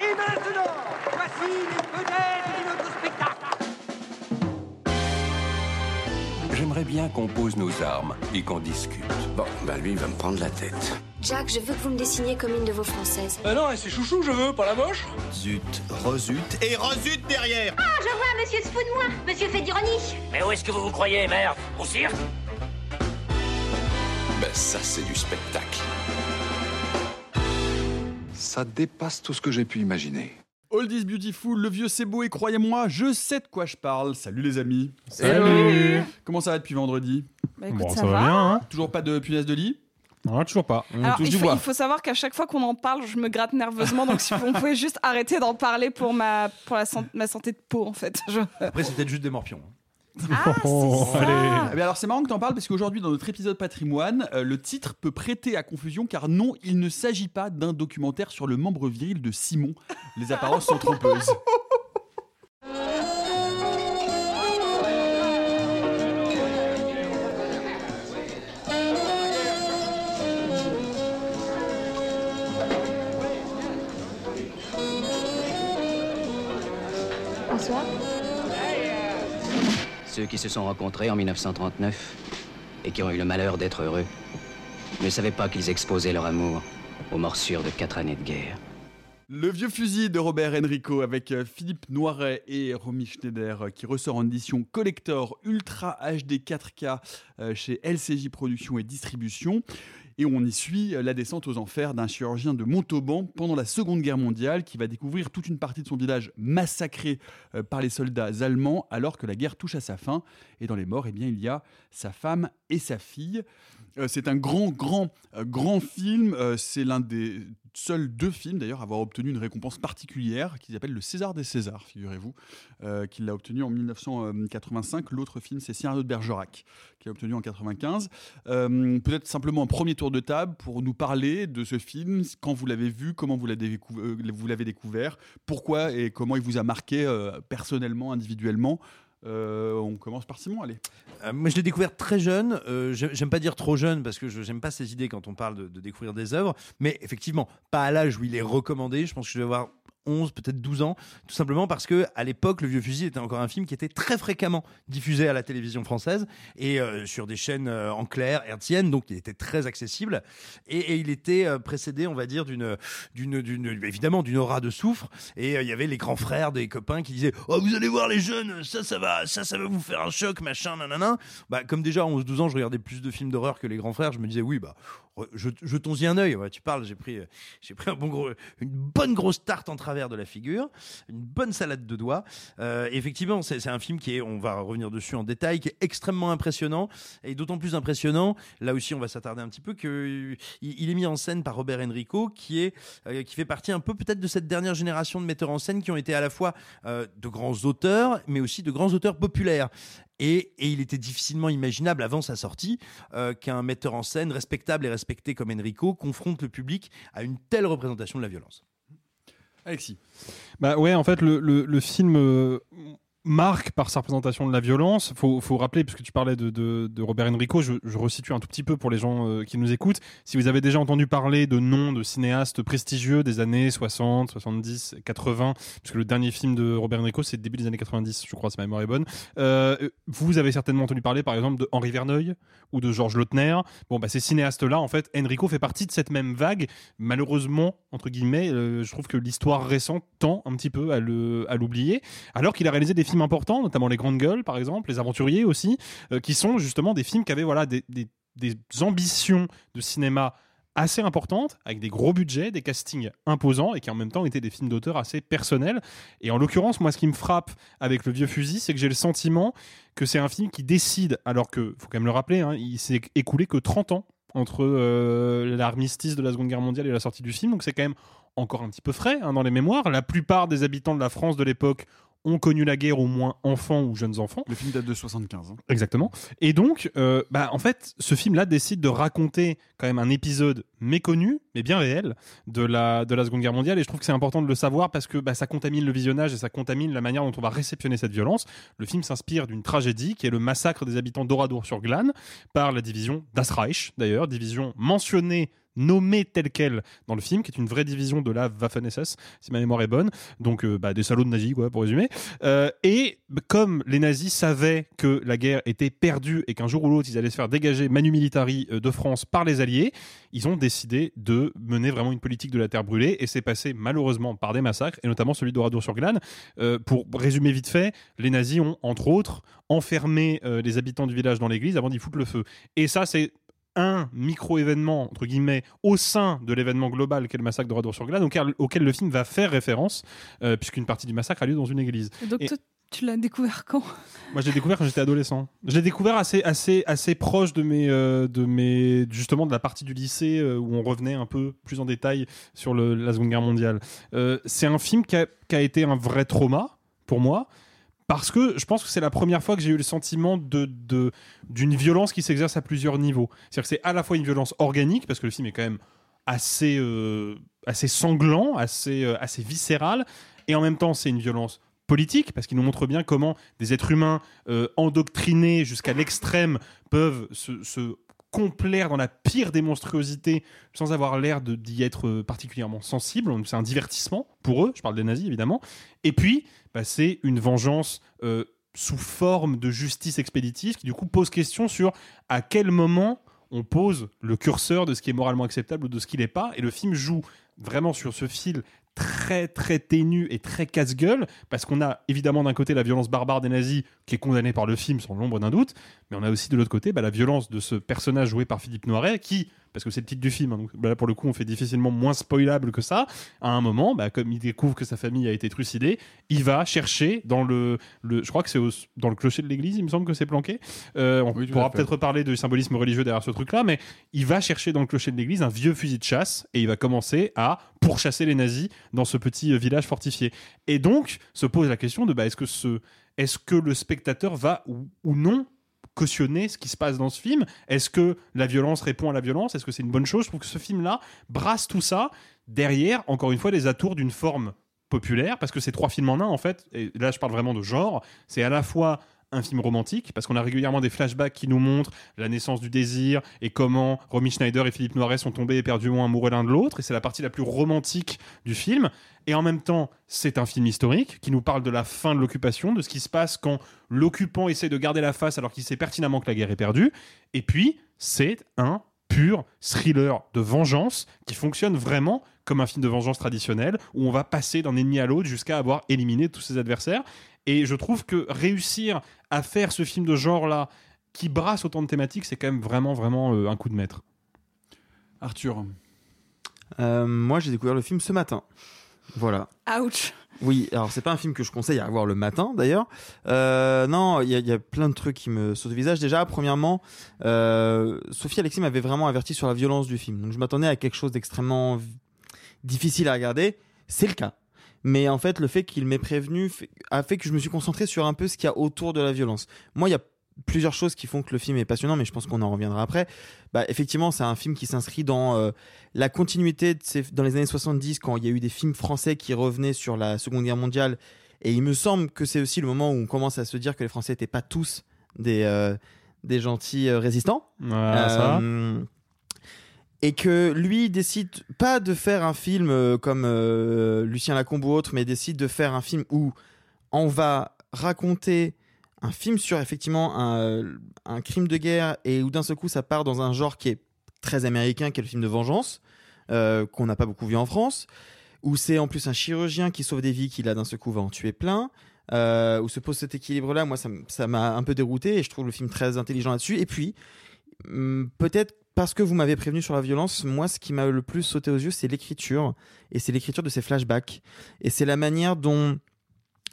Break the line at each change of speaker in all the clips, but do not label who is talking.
Et maintenant, voici les vedettes de notre spectacle.
J'aimerais bien qu'on pose nos armes et qu'on discute.
Bon, bah lui, il va me prendre la tête.
Jack, je veux que vous me dessiniez comme une de vos françaises.
Ah non, c'est chouchou, je veux, pas la moche.
Zut, rezut et rezut derrière
Ah, je vois, monsieur se fout de moi. Monsieur fait d'ironie.
Mais où est-ce que vous vous croyez, merde? Au cirque?
Ben ça, c'est du spectacle.
Ça dépasse tout ce que j'ai pu imaginer.
Old is beautiful, le vieux c'est beau et croyez-moi, je sais de quoi je parle. Salut les amis.
Salut.
Comment ça va depuis vendredi
Bah écoute,
Bon,
ça,
ça va bien, hein
Toujours pas de punaise de lit
Non, toujours pas.
On
Alors,
touche
il
du
faut,
bois.
il faut savoir qu'à chaque fois qu'on en parle, je me gratte nerveusement. Donc, si on pouvait juste arrêter d'en parler pour ma, pour la san- ma santé de peau, en fait. Je-
Après, c'est peut-être juste des morpions. hein.
Ah,
Oh,
c'est ça.
Eh bien alors c'est marrant que tu en parles parce qu'aujourd'hui dans notre épisode patrimoine, euh, le titre peut prêter à confusion car non, il ne s'agit pas d'un documentaire sur le membre viril de Simon. Les apparences sont trompeuses.
qui se sont rencontrés en 1939 et qui ont eu le malheur d'être heureux ne savaient pas qu'ils exposaient leur amour aux morsures de quatre années de guerre.
Le vieux fusil de Robert Enrico avec euh, Philippe Noiret et Romy Schneider euh, qui ressort en édition collector Ultra HD 4K euh, chez LCJ Production et Distribution. Et on y suit la descente aux enfers d'un chirurgien de Montauban pendant la Seconde Guerre mondiale qui va découvrir toute une partie de son village massacré euh, par les soldats allemands alors que la guerre touche à sa fin. Et dans les morts, eh bien, il y a sa femme et sa fille. Euh, c'est un grand, grand, euh, grand film. Euh, c'est l'un des seuls deux films, d'ailleurs, à avoir obtenu une récompense particulière qui s'appelle le César des Césars, figurez-vous, euh, qu'il l'a obtenu en 1985. L'autre film, c'est Cyrano de Bergerac, qui l'a obtenu en 95. Euh, Peut-être simplement un premier tour de table pour nous parler de ce film, quand vous l'avez vu, comment vous l'avez découvert, pourquoi et comment il vous a marqué personnellement, individuellement. Euh, on commence par Simon, allez.
Euh, moi, je l'ai découvert très jeune. Euh, j'ai- J'aime pas dire trop jeune parce que je j'aime pas ces idées quand on parle de, de découvrir des œuvres. Mais effectivement, pas à l'âge où il est recommandé. Je pense que je vais avoir 11, peut-être 12 ans, tout simplement parce que à l'époque, Le Vieux Fusil était encore un film qui était très fréquemment diffusé à la télévision française et euh, sur des chaînes euh, en clair, hertziennes, donc il était très accessible et, il était euh, précédé, on va dire, d'une, d'une, d'une, évidemment, d'une aura de soufre. Et il y avait les grands frères des copains qui disaient, oh vous allez voir les jeunes, ça, ça va, ça, ça va vous faire un choc, machin, nanana. Bah, comme déjà à 11-12 ans, je regardais plus de films d'horreur que les grands frères, je me disais, oui, bah, je- jetons-y un œil. Tu parles, j'ai pris, euh, gros, une bonne grosse tarte en travers de la figure, une bonne salade de doigts. Euh, effectivement, c'est un film qui est, on va revenir dessus en détail, qui est extrêmement impressionnant et d'autant plus impressionnant. Là aussi, on va s'attarder un petit peu que il, il est mis en scène par Robert Enrico, qui est, euh, qui fait partie un peu peut-être de cette dernière génération de metteurs en scène qui ont été à la fois de grands auteurs, mais aussi de grands auteurs populaires. Et, et il était difficilement imaginable avant sa sortie euh, qu'un metteur en scène respectable et respecté comme Enrico confronte le public à une telle représentation de la violence.
Alexis.
Bah ouais, en fait, le, le, le film euh, marque par sa représentation de la violence. Faut, faut rappeler, puisque tu parlais de, de, de Robert Enrico, je, je resitue un tout petit peu pour les gens euh, qui nous écoutent. Si vous avez déjà entendu parler de noms de cinéastes prestigieux des années 60, 70, 80, puisque le dernier film de Robert Enrico, c'est le début des années 90, je crois, si ma mémoire est bonne. Euh, vous avez certainement entendu parler, par exemple, de Henri Verneuil ou de Georges Lautner. Bon, bah, ces cinéastes-là, en fait, Enrico fait partie de cette même vague. Malheureusement, entre guillemets, euh, je trouve que l'histoire récente tend un petit peu à le- à l'oublier, alors qu'il a réalisé des films importants, notamment Les Grandes Gueules, par exemple, Les Aventuriers aussi, euh, qui sont justement des films qui avaient voilà, des, des- ambitions de cinéma assez importantes, avec des gros budgets, des castings imposants, et qui en même temps étaient des films d'auteur assez personnels. Et en l'occurrence, moi, ce qui me frappe avec Le Vieux Fusil, c'est que j'ai le sentiment que c'est un film qui décide, alors que, faut quand même le rappeler, hein, il s'est écoulé que 30 ans entre euh, l'armistice de la Seconde Guerre mondiale et la sortie du film, donc c'est quand même encore un petit peu frais hein, dans les mémoires. La plupart des habitants de la France de l'époque ont connu la guerre au moins enfants ou jeunes enfants.
Le film date de 75. hein.
Exactement. Et donc, euh, bah, en fait, ce film-là décide de raconter quand même un épisode méconnu, mais bien réel, de la, de la Seconde Guerre mondiale. Et je trouve que c'est important de le savoir parce que bah, ça contamine le visionnage et ça contamine la manière dont on va réceptionner cette violence. Le film s'inspire d'une tragédie qui est le massacre des habitants d'Oradour-sur-Glane par la division Das Reich, d'ailleurs, division mentionnée nommée telle quelle dans le film, qui est une vraie division de la Waffen-SS, si ma mémoire est bonne. Donc, euh, bah, des salauds de nazis, quoi, pour résumer. Euh, et comme les nazis savaient que la guerre était perdue et qu'un jour ou l'autre, ils allaient se faire dégager manu militari euh, de France par les Alliés, ils ont décidé de mener vraiment une politique de la terre brûlée. Et c'est passé malheureusement par des massacres, et notamment celui d'Oradour-sur-Glane. Pour résumer vite fait, les nazis ont, entre autres, enfermé les habitants du village dans l'église avant d'y foutre le feu. Et ça, c'est un micro-événement, entre guillemets, au sein de l'événement global qu'est le massacre de Radour-sur-Glane, auquel, auquel le film va faire référence, euh, puisqu'une partie du massacre a lieu dans une église.
Donc,
Et
tu l'as découvert quand?
Moi, je l'ai découvert quand j'étais adolescent. Je l'ai découvert assez, assez, assez proche de mes, euh, de mes, justement, de la partie du lycée euh, où on revenait un peu plus en détail sur le- la Seconde Guerre mondiale. Euh, c'est un film qui a, qui a été un vrai trauma pour moi. Parce que je pense que c'est la première fois que j'ai eu le sentiment de, d'une violence qui s'exerce à plusieurs niveaux. C'est-à-dire que c'est à la fois une violence organique, parce que le film est quand même assez, euh, assez sanglant, assez, euh, assez viscéral, et en même temps c'est une violence politique, parce qu'il nous montre bien comment des êtres humains euh, endoctrinés jusqu'à l'extrême peuvent se complaire dans la pire des monstruosités sans avoir l'air d'y être euh, particulièrement sensible. C'est un divertissement pour eux, je parle des nazis évidemment. Et puis, bah, c'est une vengeance euh, sous forme de justice expéditive qui du coup pose question sur à quel moment on pose le curseur de ce qui est moralement acceptable ou de ce qui l'est pas. Et le film joue vraiment sur ce fil très très ténu et très casse-gueule parce qu'on a évidemment d'un côté la violence barbare des nazis qui est condamnée par le film sans l'ombre d'un doute mais on a aussi de l'autre côté bah, la violence de ce personnage joué par Philippe Noiret qui parce que c'est le titre du film hein, donc bah, là pour le coup on fait difficilement moins spoilable que ça. À un moment bah, comme il découvre que sa famille a été trucidée il va chercher dans le, le je crois que c'est dans le clocher de l'église il me semble que c'est planqué. Euh, on
Oui,
pourra peut-être parler du symbolisme religieux derrière ce truc là mais il va chercher dans le clocher de l'église un vieux fusil de chasse et il va commencer à pourchasser les nazis dans ce petit euh, village fortifié. Et donc se pose la question de bah, est-ce que ce est-ce que le spectateur va ou, ou non cautionner ce qui se passe dans ce film. Est-ce que la violence répond à la violence? Est-ce que c'est une bonne chose? Je trouve que ce film-là brasse tout ça derrière, encore une fois, les atours d'une forme populaire, parce que c'est trois films en un, en fait, et là je parle vraiment de genre, c'est à la fois un film romantique, parce qu'on a régulièrement des flashbacks qui nous montrent la naissance du désir et comment Romy Schneider et Philippe Noiret sont tombés éperdument amoureux l'un de l'autre, et c'est la partie la plus romantique du film. Et en même temps, c'est un film historique qui nous parle de la fin de l'occupation, de ce qui se passe quand l'occupant essaie de garder la face alors qu'il sait pertinemment que la guerre est perdue. Et puis, c'est un pur thriller de vengeance qui fonctionne vraiment comme un film de vengeance traditionnel où on va passer d'un ennemi à l'autre jusqu'à avoir éliminé tous ses adversaires. Et je trouve que réussir à faire ce film de genre-là qui brasse autant de thématiques, c'est quand même vraiment, vraiment euh, un coup de maître.
Arthur.
Euh, moi, j'ai découvert le film ce matin. Voilà.
Ouch.
Oui, alors c'est pas un film que je conseille à voir le matin d'ailleurs. Euh, non, il y, a- il y a plein de trucs qui me sautent au visage. Déjà, premièrement, euh, Sophie Alexis m'avait vraiment averti sur la violence du film. Donc je m'attendais à quelque chose d'extrêmement difficile à regarder. C'est le cas. Mais en fait, le fait qu'il m'ait prévenu fait- a fait que je me suis concentré sur un peu ce qu'il y a autour de la violence. Moi, il y a plusieurs choses qui font que le film est passionnant, mais je pense qu'on en reviendra après. Bah, effectivement, c'est un film qui s'inscrit dans euh, la continuité de ces, dans les années 70, quand il y a eu des films français qui revenaient sur la Seconde Guerre mondiale. Et il me semble que c'est aussi le moment où on commence à se dire que les Français n'étaient pas tous des, euh, des gentils euh, résistants.
Voilà, ça.
Euh, et que lui décide pas de faire un film euh, comme euh, Lucien Lacombe ou autre, mais décide de faire un film où on va raconter un film sur effectivement un, un crime de guerre et où d'un seul coup ça part dans un genre qui est très américain, qui est le film de vengeance, euh, qu'on n'a pas beaucoup vu en France, où c'est en plus un chirurgien qui sauve des vies, qui là d'un seul coup va en tuer plein. Euh, où se pose cet équilibre-là, moi ça m'a un peu dérouté et je trouve le film très intelligent là-dessus. Et puis, hum, peut-être parce que vous m'avez prévenu sur la violence, moi ce qui m'a le plus sauté aux yeux, c'est l'écriture. Et c'est l'écriture de ces flashbacks. Et c'est la manière dont,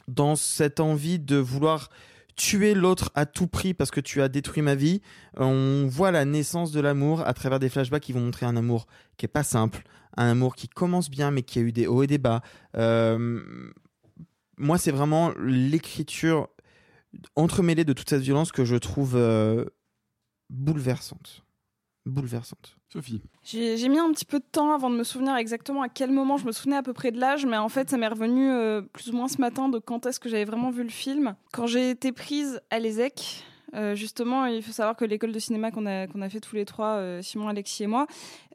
dans cette envie de vouloir tuer l'autre à tout prix parce que tu as détruit ma vie. On voit la naissance de l'amour à travers des flashbacks qui vont montrer un amour qui est pas simple, un amour qui commence bien mais qui a eu des hauts et des bas. Euh, moi, c'est vraiment l'écriture entremêlée de toute cette violence que je trouve euh, bouleversante. Bouleversante.
Sophie.
J'ai j'ai mis un petit peu de temps avant de me souvenir exactement à quel moment je me souvenais à peu près de l'âge, mais en fait, ça m'est revenu euh, plus ou moins ce matin de quand est-ce que j'avais vraiment vu le film. Quand j'ai été prise à l'ESEC, euh, justement, il faut savoir que l'école de cinéma qu'on a, qu'on a fait tous les trois, euh, Simon, Alexis et moi,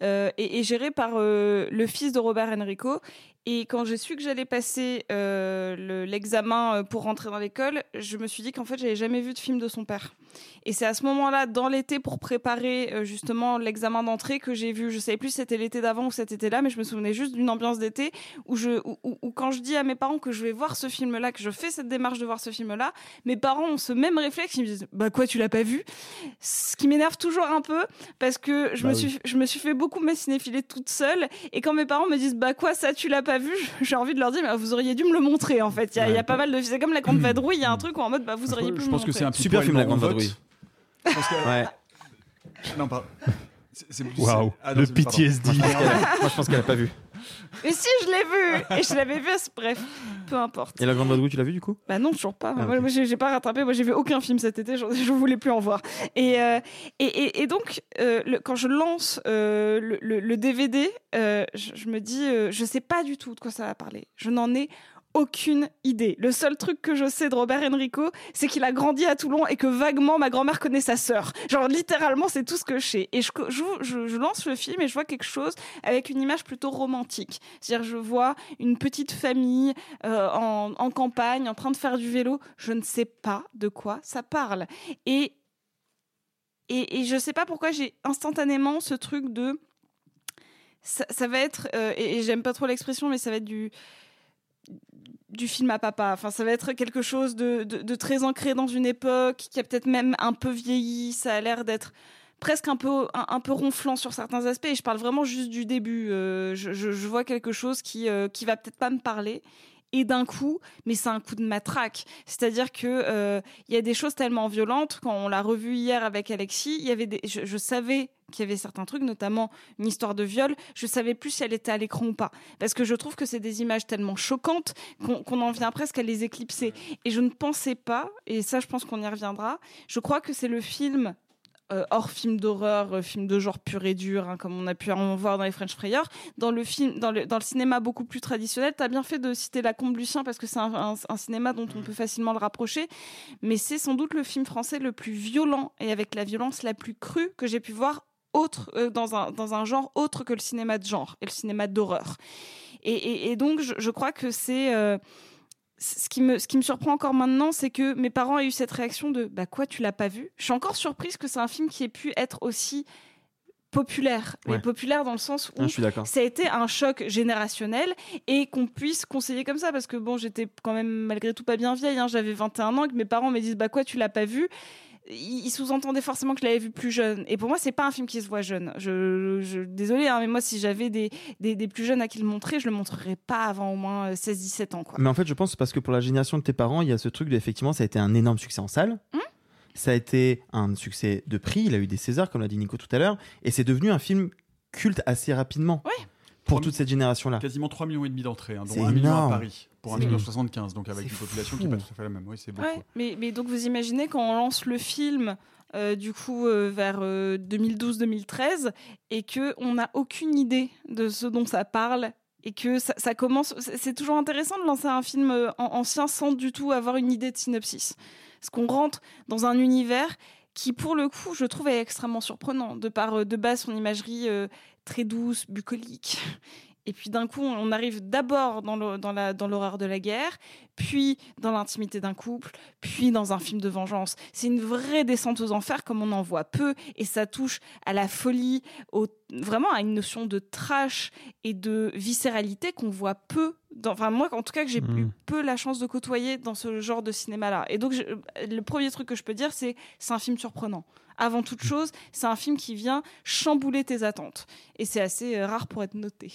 euh, est, est gérée par euh, le fils de Robert Enrico. Et quand j'ai su que j'allais passer euh, le- l'examen euh, pour rentrer dans l'école, je me suis dit qu'en fait, j'avais jamais vu de film de son père. Et c'est à ce moment-là, dans l'été, pour préparer euh, justement l'examen d'entrée, que j'ai vu, je savais plus si c'était l'été d'avant ou cet été-là, mais je me souvenais juste d'une ambiance d'été où, je, où, où- où quand je dis à mes parents que je vais voir ce film-là, que je fais cette démarche de voir ce film-là, mes parents ont ce même réflexe, ils me disent Bah quoi, tu l'as pas vu? Ce qui m'énerve toujours un peu, parce que je,
Bah
me
oui.
suis, je me suis fait beaucoup ma cinéphilie toute seule, et quand mes parents me disent Bah quoi, ça tu l'as pas vu J'ai envie de leur dire Mais vous auriez dû me le montrer en fait. Il y, a- il y a pas mal de. C'est comme la Grande Vadrouille, il y a un truc où en mode Bah vous auriez pu
Je
me
pense que c'est un petit
Super
poil
film, La Grande
le.
Vadrouille. Ouais.
Non, pardon.
Waouh,
Ah,
le
pardon.
PTSD.
Moi, je pense qu'elle a- moi, je pense qu'elle a pas vu.
Mais si, je l'ai vu? Et je l'avais vu, bref, peu importe.
Et La Grande Vadrouille, tu l'as vu du coup?
Bah non, toujours pas.
Ah,
Moi,
ok.
moi, j'ai pas rattrapé. Moi, j'ai vu aucun film cet été. Je, je voulais plus en voir. Et, euh, et, et, et donc, euh, le- quand je lance euh, le, le- le DVD, je, je me dis, je sais pas du tout de quoi ça va parler. Je n'en ai aucune idée. Le seul truc que je sais de Robert Enrico, c'est qu'il a grandi à Toulon et que vaguement ma grand-mère connaît sa sœur. Genre littéralement, c'est tout ce que je sais. Et je, lance le film et je vois quelque chose avec une image plutôt romantique. C'est-à-dire, je vois une petite famille euh, en, campagne en train de faire du vélo. Je ne sais pas de quoi ça parle. Et et, et je sais pas pourquoi j'ai instantanément ce truc de ça, ça va être euh, et, et j'aime pas trop l'expression mais ça va être du du film à papa. Enfin, ça va être quelque chose de, de- très ancré dans une époque qui a peut-être même un peu vieilli. Ça a l'air d'être presque un peu un, peu ronflant sur certains aspects. Et je parle vraiment juste du début. Euh, je vois quelque chose qui euh, qui va peut-être pas me parler. Et d'un coup, mais c'est un coup de matraque. C'est-à-dire que euh, il y a des choses tellement violentes. Quand on l'a revu hier avec Alexis, il y avait je, savais qu'il y avait certains trucs, notamment une histoire de viol. Je savais plus si elle était à l'écran ou pas, parce que je trouve que c'est des images tellement choquantes qu'on en vient presque à les éclipser. Et je ne pensais pas, et ça, je pense qu'on y reviendra. Je crois que c'est le film euh, hors film d'horreur, euh, film de genre pur et dur, hein, comme on a pu en voir dans les French Frayeurs. Dans le film, dans le, dans le cinéma beaucoup plus traditionnel, tu as bien fait de citer La Combe Lucien parce que c'est un, un- un cinéma dont on peut facilement le rapprocher, mais c'est sans doute le film français le plus violent et avec la violence la plus crue que j'ai pu voir autre, euh, dans, un, dans un genre autre que le cinéma de genre et le cinéma d'horreur. Et, et- et donc, je, je crois que c'est. Ce qui, me, ce qui me surprend encore maintenant, c'est que mes parents aient eu cette réaction de Bah quoi, tu l'as pas vu? Je suis encore surprise que c'est un film qui ait pu être aussi populaire. Mais
Ouais.
populaire dans le sens où
Ah, je suis d'accord.
ça a été un choc générationnel et qu'on puisse conseiller comme ça. Parce que bon, j'étais quand même malgré tout pas bien vieille. hein, J'avais 21 ans et que mes parents me disent Bah quoi, tu l'as pas vu? Ils sous-entendaient forcément que je l'avais vu plus jeune. Et pour moi, c'est pas un film qui se voit jeune. Je, je désolé, hein, mais moi, si j'avais des, des, des plus jeunes à qui le montrer, je le montrerais pas avant au moins euh, 16-17 ans. Quoi.
Mais en fait, je pense parce que pour la génération de tes parents, il y a ce truc de effectivement, ça a été un énorme succès en salle.
Hum?
Ça a été un succès de prix. Il a eu des Césars, comme l'a dit Nico tout à l'heure, et c'est devenu un film culte assez rapidement pour toute cette génération-là.
Quasiment 3 millions et demi d'entrées, hein, dont
C'est
1 million à. Paris pour un film de
énorme.
75, donc avec une population qui n'est pas tout à fait la même. Oui, c'est beaucoup.
Ouais, mais, mais donc vous imaginez quand on lance le film euh, du coup euh, vers euh, 2012-2013 et que on n'a aucune idée de ce dont ça parle et que ça, ça commence. c'est- toujours intéressant de lancer un film euh, an- ancien sans du tout avoir une idée de synopsis, parce qu'on rentre dans un univers qui, pour le coup, je trouve est extrêmement surprenant de par euh, de base son imagerie euh, très douce, bucolique. Et puis d'un coup, on arrive d'abord dans le- dans la- dans l'horreur de la guerre, puis dans l'intimité d'un couple, puis dans un film de vengeance. C'est une vraie descente aux enfers comme on en voit peu, et ça touche à la folie, au- vraiment à une notion de trash et de viscéralité qu'on voit peu. Dans, enfin moi, en tout cas, que j'ai eu peu la chance de côtoyer dans ce genre de cinéma-là. Et donc, je- le premier truc que je peux dire, c'est c'est un film surprenant. Avant toute chose, c'est un film qui vient chambouler tes attentes, et c'est assez euh, rare pour être noté.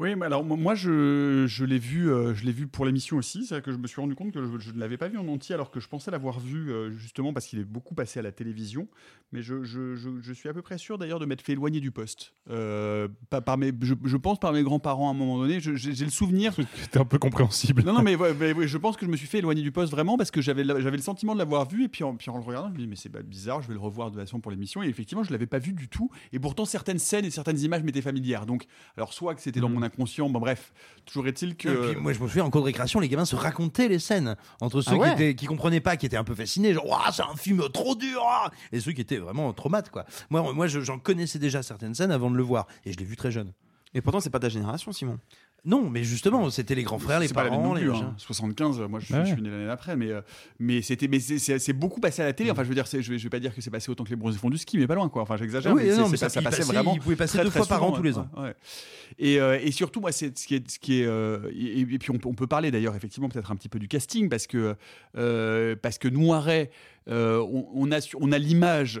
Oui, mais alors moi je, je l'ai vu, euh, je l'ai vu pour l'émission aussi. C'est vrai que je me suis rendu compte que je, je ne l'avais pas vu en entier, alors que je pensais l'avoir vu euh, justement parce qu'il est beaucoup passé à la télévision. Mais je, je, je, je suis à peu près sûr d'ailleurs de m'être fait éloigner du poste. Euh, pas par mes, je, pense par mes grands-parents à un moment donné. J'ai le souvenir.
C'était un peu compréhensible.
Non, non, mais, ouais, mais, ouais, je pense que je me suis fait éloigner du poste vraiment parce que j'avais le- sentiment de l'avoir vu et puis en, puis en le regardant, je me dis mais c'est bizarre, je vais le revoir de toute façon pour l'émission et effectivement je l'avais pas vu du tout et pourtant certaines scènes et certaines images m'étaient familières. Donc alors soit que c'était dans mon inconscient, bon bref, toujours est-il que
Et puis, moi, je me souviens en cours de récréation, les gamins se racontaient les scènes entre ceux
Ah ouais
qui, étaient, qui comprenaient pas, qui étaient un peu fascinés, genre Ouah, c'est un film trop dur, ah et ceux qui étaient vraiment traumates quoi. Moi, moi, je- j'en connaissais déjà certaines scènes avant de le voir, et je l'ai vu très jeune.
Et pourtant, c'est pas ta génération, Simon.
Non, mais justement, c'était les grands frères, les
C'est pas la même
parents,
non
les
plus,
machins.
hein. 75, moi je, suis-
Ouais.
je suis né l'année d'après, mais, euh, mais c'était mais c'est- beaucoup passé à la télé. Enfin, je veux dire, je vais, je vais pas dire que c'est passé autant que les bronzés font du ski, mais pas loin quoi. Enfin, j'exagère.
Oui,
mais,
non, ça,
passait
passait-
vraiment.
il pouvait passer
très,
deux
très
fois par an tous les ans.
ouais. Et, euh, et surtout, moi, c'est ce qui est, ce qui est, euh, et, et puis on, peut- on peut parler d'ailleurs effectivement peut-être un petit peu du casting parce que euh, parce que Noiret, euh, on, on a on a l'image.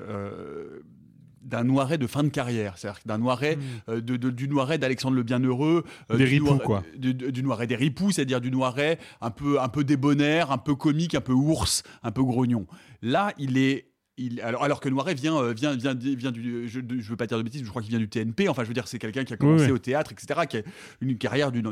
Euh, d'un Noiret de fin de carrière, c'est-à-dire d'un Noiret euh, de, de- du Noiret d'Alexandre le Bienheureux,
Des
du
ripoux,
Noiret-
quoi.
du Noiret des ripoux, c'est-à-dire du Noiret un peu un peu débonnaire, un peu comique, un peu ours, un peu grognon. Là, il est il, alors, alors que Noiret vient, euh, vient, vient, vient du. Je ne veux pas dire de bêtises, je crois qu'il vient du TNP. Enfin, je veux dire, c'est quelqu'un qui a commencé
Oui, oui.
au théâtre, etc., qui a une carrière d'une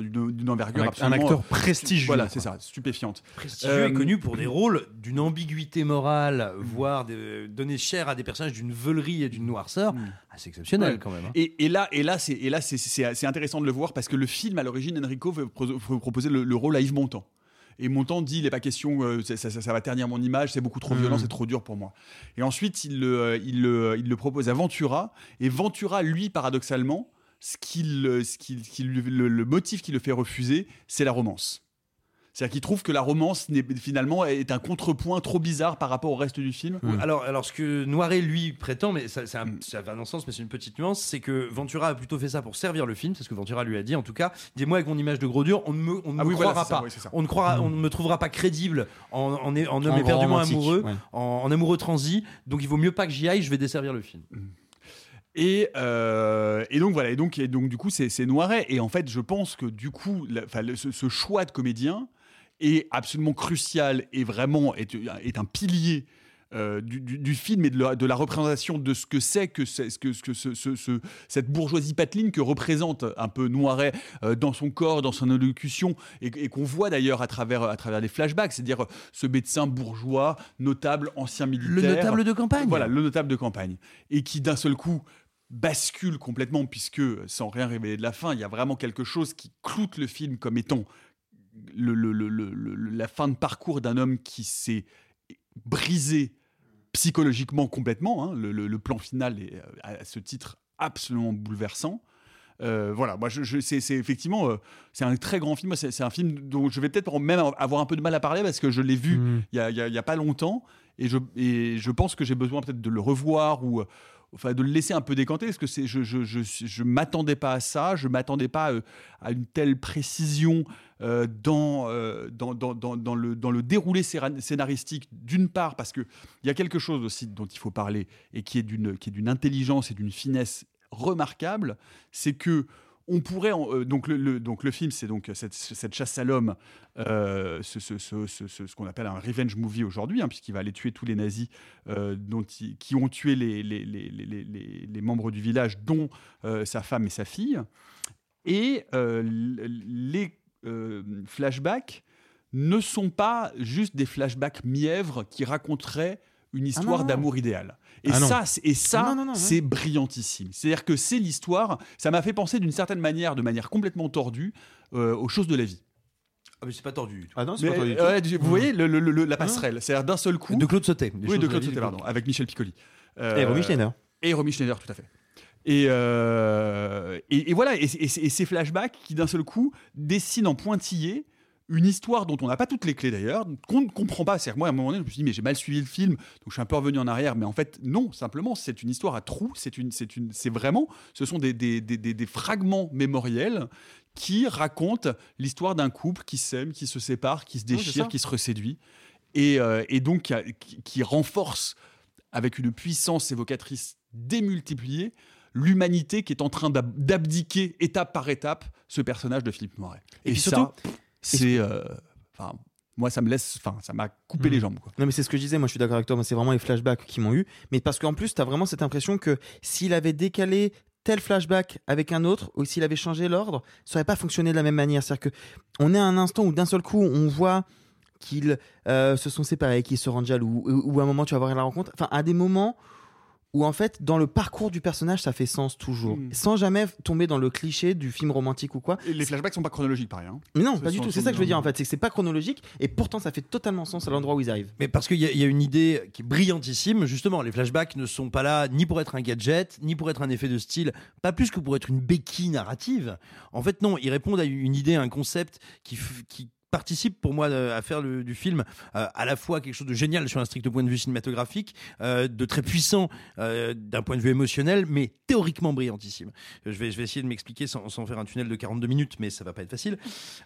envergure
Un- un
absolument.
acteur prestigieux,
Voilà, c'est ça, stupéfiante.
Prestigieux
Euh,
et connu pour des rôles d'une ambiguïté morale, voire de, donner chair à des personnages d'une veulerie et d'une noirceur, assez exceptionnel
Ouais.
quand même. hein.
Et, et là, et là, c'est intéressant de le voir parce que le film à l'origine, Enrico veut, pro- veut proposer le, le rôle à Yves Montand. Et Montand dit, il n'est pas question, euh, ça, ça- ça va ternir mon image, c'est beaucoup trop violent,
Mhm.
c'est trop dur pour moi. Et ensuite, il le, euh, il le, il le propose à Ventura. Et Ventura, lui, paradoxalement, ce, qu'il, euh, le, le motif qui le fait refuser, c'est la romance. C'est-à-dire qu'il trouve que la romance finalement est un contrepoint trop bizarre par rapport au reste du film.
Alors, alors, ce que Noiret lui prétend, mais ça, c'est un-
Mm.
ça va dans le sens, mais c'est une petite nuance, c'est que Ventura a plutôt fait ça pour servir le film, c'est ce que Ventura lui a dit en tout cas. Dis-moi avec mon image de gros dur, on ne me, on ne
Ah
me
oui, voilà,
croira
ça,
pas,
oui, ça.
on ne croira,
Mm.
on ne me trouvera pas crédible en, en, en homme
En
éperdument amoureux,
ouais.
en, en amoureux transi. Donc il vaut mieux pas que j'y aille, je vais desservir le film.
Et, euh, et donc voilà, et donc, et donc du coup c'est Noiret. Et en fait je pense que du coup la- enfin, le- ce, ce choix de comédien est absolument crucial et vraiment est, est un pilier. euh, du, du- du film et de la, de la représentation de ce que c'est que, c'est- ce que, ce que ce- ce- ce- cette bourgeoisie pateline que représente un peu Noiret euh, dans son corps, dans son élocution, et, et qu'on voit d'ailleurs à travers, à travers les flashbacks, c'est-à-dire ce médecin bourgeois, notable, ancien militaire.
notable de campagne.
Voilà, le notable de campagne. Et qui d'un seul coup bascule complètement, puisque sans rien révéler de la fin, il y a vraiment quelque chose qui cloute le film comme étant le- le- le- le- le- la fin de parcours d'un homme qui s'est brisé psychologiquement complètement. hein. Le, plan final est euh, à ce titre absolument bouleversant. Euh, voilà, moi, je, je- c'est effectivement, euh, c'est un très grand film. C'est un film dont je vais peut-être même avoir un peu de mal à parler parce que je l'ai vu
Mm.
il y a, il y a- pas longtemps et je, et je pense que j'ai besoin peut-être de le revoir ou enfin de le laisser un peu décanter parce que je je je, je m'attendais pas à ça, je m'attendais pas euh, à une telle précision euh, dans, euh, dans, dans, dans, dans le dans le déroulé scénaristique d'une part parce que il y a quelque chose aussi dont il faut parler et qui est d'une qui est d'une intelligence et d'une finesse remarquable, c'est que on pourrait euh, donc le, film c'est donc cette, chasse à l'homme euh, ce, qu'on appelle un revenge movie aujourd'hui hein, puisqu'il va aller tuer tous les nazis euh, qui ont tué les, les, membres du village dont sa femme et sa fille. Et les flashbacks ne sont pas juste des flashbacks mièvres qui raconteraient une histoire
non, non.
d'amour idéal. Et
Ah
ça, c'est- et ça,
Ah non,
c'est brillantissime. C'est-à-dire que c'est l'histoire. Ça m'a fait penser d'une certaine manière, de manière complètement tordue, euh, aux choses de la vie.
Ah, mais c'est pas tordu du tout.
Ah non, c'est pas toi du tout.
ouais, du- vous voyez le- le- le- la passerelle. C'est-à-dire d'un seul coup.
De Claude Sautet. des
Oui, de
la
Claude
de
pardon, avec Michel Piccoli. Euh,
Et Romy Schneider.
Et Romy Schneider, tout à fait. Et, euh, et, et voilà, et, et- et ces flashbacks qui d'un seul coup dessinent en pointillé une histoire dont on n'a pas toutes les clés d'ailleurs, qu'on ne comprend pas. C'est-à-dire, moi, à un moment donné, je me suis dit, mais j'ai mal suivi le film, donc je suis un peu revenu en arrière. Mais en fait, non, simplement, c'est une histoire à trous. C'est une, c'est une, c'est vraiment, ce sont des, des, des, des- fragments mémoriels qui racontent l'histoire d'un couple qui s'aime, qui se sépare, qui se déchire, qui se reséduit, et, euh, et donc qui, qui- qui renforce avec une puissance évocatrice démultipliée l'humanité qui est en train d'ab- d'abdiquer étape par étape ce personnage de Philippe Noiret.
Et
Et,
puis
ça,
surtout-
c'est, euh, enfin, moi ça me laisse, enfin, ça m'a coupé
Mm.
les jambes. Quoi.
Non mais c'est ce que je disais, moi je suis d'accord avec toi, moi c'est vraiment les flashbacks qui m'ont eu, mais parce qu'en plus tu as vraiment cette impression que s'il avait décalé tel flashback avec un autre, ou s'il avait changé l'ordre, ça aurait pas fonctionné de la même manière. C'est-à-dire que on est à un instant où d'un seul coup on voit qu'ils euh, se sont séparés, qu'ils se rendent jaloux, ou, ou à un moment tu vas voir la rencontre, enfin à des moments où en fait dans le parcours du personnage ça fait sens toujours,
Mm.
sans jamais tomber dans le cliché du film romantique ou quoi.
Et les flashbacks sont pas chronologiques, pareil. hein.
Mais non, pas du tout. C'est ça que je veux dire en fait, c'est que c'est pas chronologique et pourtant ça fait totalement sens à l'endroit où ils arrivent.
Mais parce qu'il y, a- il y a une idée qui est brillantissime, justement, les flashbacks ne sont pas là ni pour être un gadget, ni pour être un effet de style, pas plus que pour être une béquille narrative. En fait, non, ils répondent à une idée, à un concept qui participe pour moi euh, à faire du film euh, à la fois quelque chose de génial sur un strict point de vue cinématographique, euh, de très puissant d'un point de vue émotionnel, mais théoriquement brillantissime. Je vais, je vais essayer de m'expliquer sans, sans faire un tunnel de 42 minutes, mais ça va pas être facile.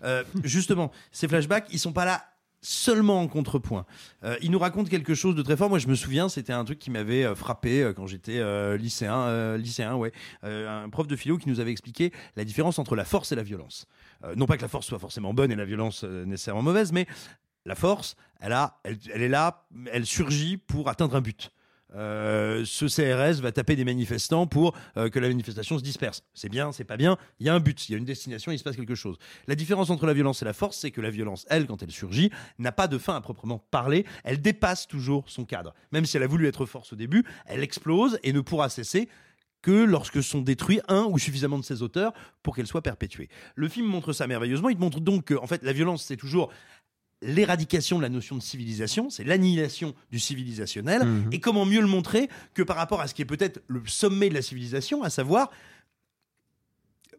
Justement, ces flashbacks, ils sont pas là seulement en contrepoint. Euh, il nous raconte quelque chose de très fort. Moi, je me souviens, c'était un truc qui m'avait euh, frappé euh, quand j'étais lycéen. lycéen, ouais. Un prof de philo qui nous avait expliqué la différence entre la force et la violence. Non pas que la force soit forcément bonne et la violence nécessairement mauvaise, mais la force, elle, a, elle est là, elle surgit pour atteindre un but. Euh, ce CRS va taper des manifestants pour euh, que la manifestation se disperse. C'est bien, c'est pas bien, il y a un but, il y a une destination, il se passe quelque chose. La différence entre la violence et la force, c'est que la violence, elle, quand elle surgit, n'a pas de fin à proprement parler, elle dépasse toujours son cadre. Même si elle a voulu être force au début, elle explose et ne pourra cesser que lorsque sont détruits un ou suffisamment de ses auteurs pour qu'elle soit perpétuée. Le film montre ça merveilleusement. Il montre donc que, en fait, la violence, c'est toujours l'éradication de la notion de civilisation, c'est l'annihilation du civilisationnel.
Mhm.
Et comment mieux le montrer que par rapport à ce qui est peut-être le sommet de la civilisation, à savoir,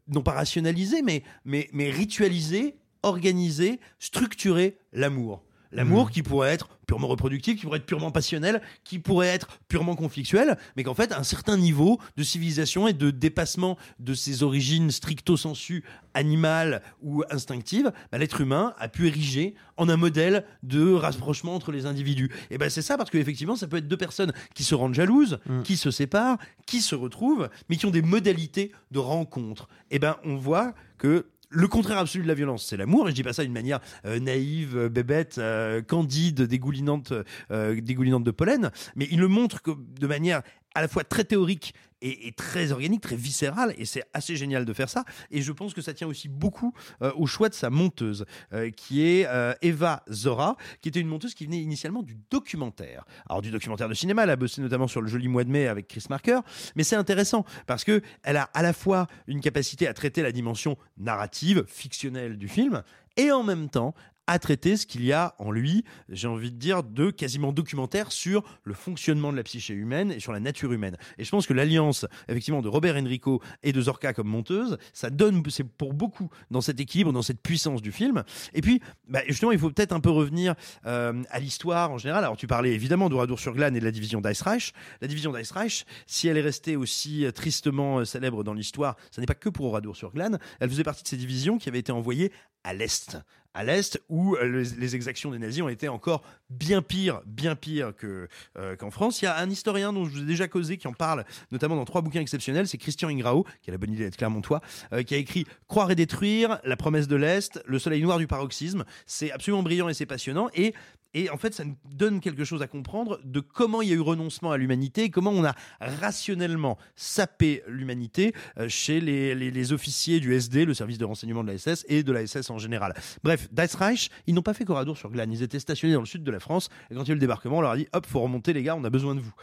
non pas rationaliser, mais, mais, mais ritualiser, organiser, structurer l'amour. L'amour
Mhm.
qui pourrait être purement reproductif, qui pourrait être purement passionnel, qui pourrait être purement conflictuel, mais qu'en fait, à un certain niveau de civilisation et de dépassement de ses origines stricto sensu animales ou instinctives, bah, l'être humain a pu ériger en un modèle de rapprochement entre les individus. Et ben c'est ça parce qu'effectivement, ça peut être deux personnes qui se rendent jalouses, qui se séparent, qui se retrouvent, mais qui ont des modalités de rencontre. Et ben on voit que le contraire absolu de la violence, c'est l'amour. Et je dis pas ça d'une manière euh, naïve, euh, bébête, euh, candide, dégoulinante, euh, dégoulinante de pollen. Mais il le montre que, de manière à la fois très théorique et, très organique, très viscérale. Et c'est assez génial de faire ça. Et je pense que ça tient aussi beaucoup euh, au choix de sa monteuse, euh, qui est euh, Eva Zora, qui était une monteuse qui venait initialement du documentaire. Alors du documentaire de cinéma, elle a bossé notamment sur le joli mois de mai avec Chris Marker. Mais c'est intéressant parce que elle a à la fois une capacité à traiter la dimension narrative, fictionnelle du film, et en même temps à traiter ce qu'il y a en lui, j'ai envie de dire, de quasiment documentaire sur le fonctionnement de la psyché humaine et sur la nature humaine. Et je pense que l'alliance, effectivement, de Robert Enrico et de Zorka comme monteuse, ça donne, c'est pour beaucoup dans cet équilibre, dans cette puissance du film. Et puis, bah, justement, il faut peut-être un peu revenir euh, à l'histoire en général. Alors, tu parlais évidemment d'Oradour-sur-Glane et de la division d'Icereich. La division d'Icereich, si elle est restée aussi euh, tristement euh, célèbre dans l'histoire, ça n'est pas que pour Oradour-sur-Glane. Elle faisait partie de ces divisions qui avaient été envoyées à l'Est. À l'Est, où euh, les, exactions des nazis ont été encore bien pires, bien pires euh, qu'en France. Il y a un historien dont je vous ai déjà causé qui en parle, notamment dans trois bouquins exceptionnels. C'est Christian Ingrao, qui a la bonne idée d'être clermontois, euh, qui a écrit Croire et détruire, La promesse de l'Est, Le soleil noir du paroxysme. C'est absolument brillant et c'est passionnant. Et et en fait, ça nous donne quelque chose à comprendre de comment il y a eu renoncement à l'humanité et comment on a rationnellement sapé l'humanité euh, chez les, les- officiers du SD, le service de renseignement de la SS, et de la SS en général. Bref, Reich, ils n'ont pas fait Coradour sur Glane. Ils étaient stationnés dans le sud de la France. Et quand il y a eu le débarquement, on leur a dit hop, faut remonter, les gars, on a besoin de vous.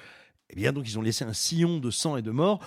Eh bien, donc, ils ont laissé un sillon de sang et de mort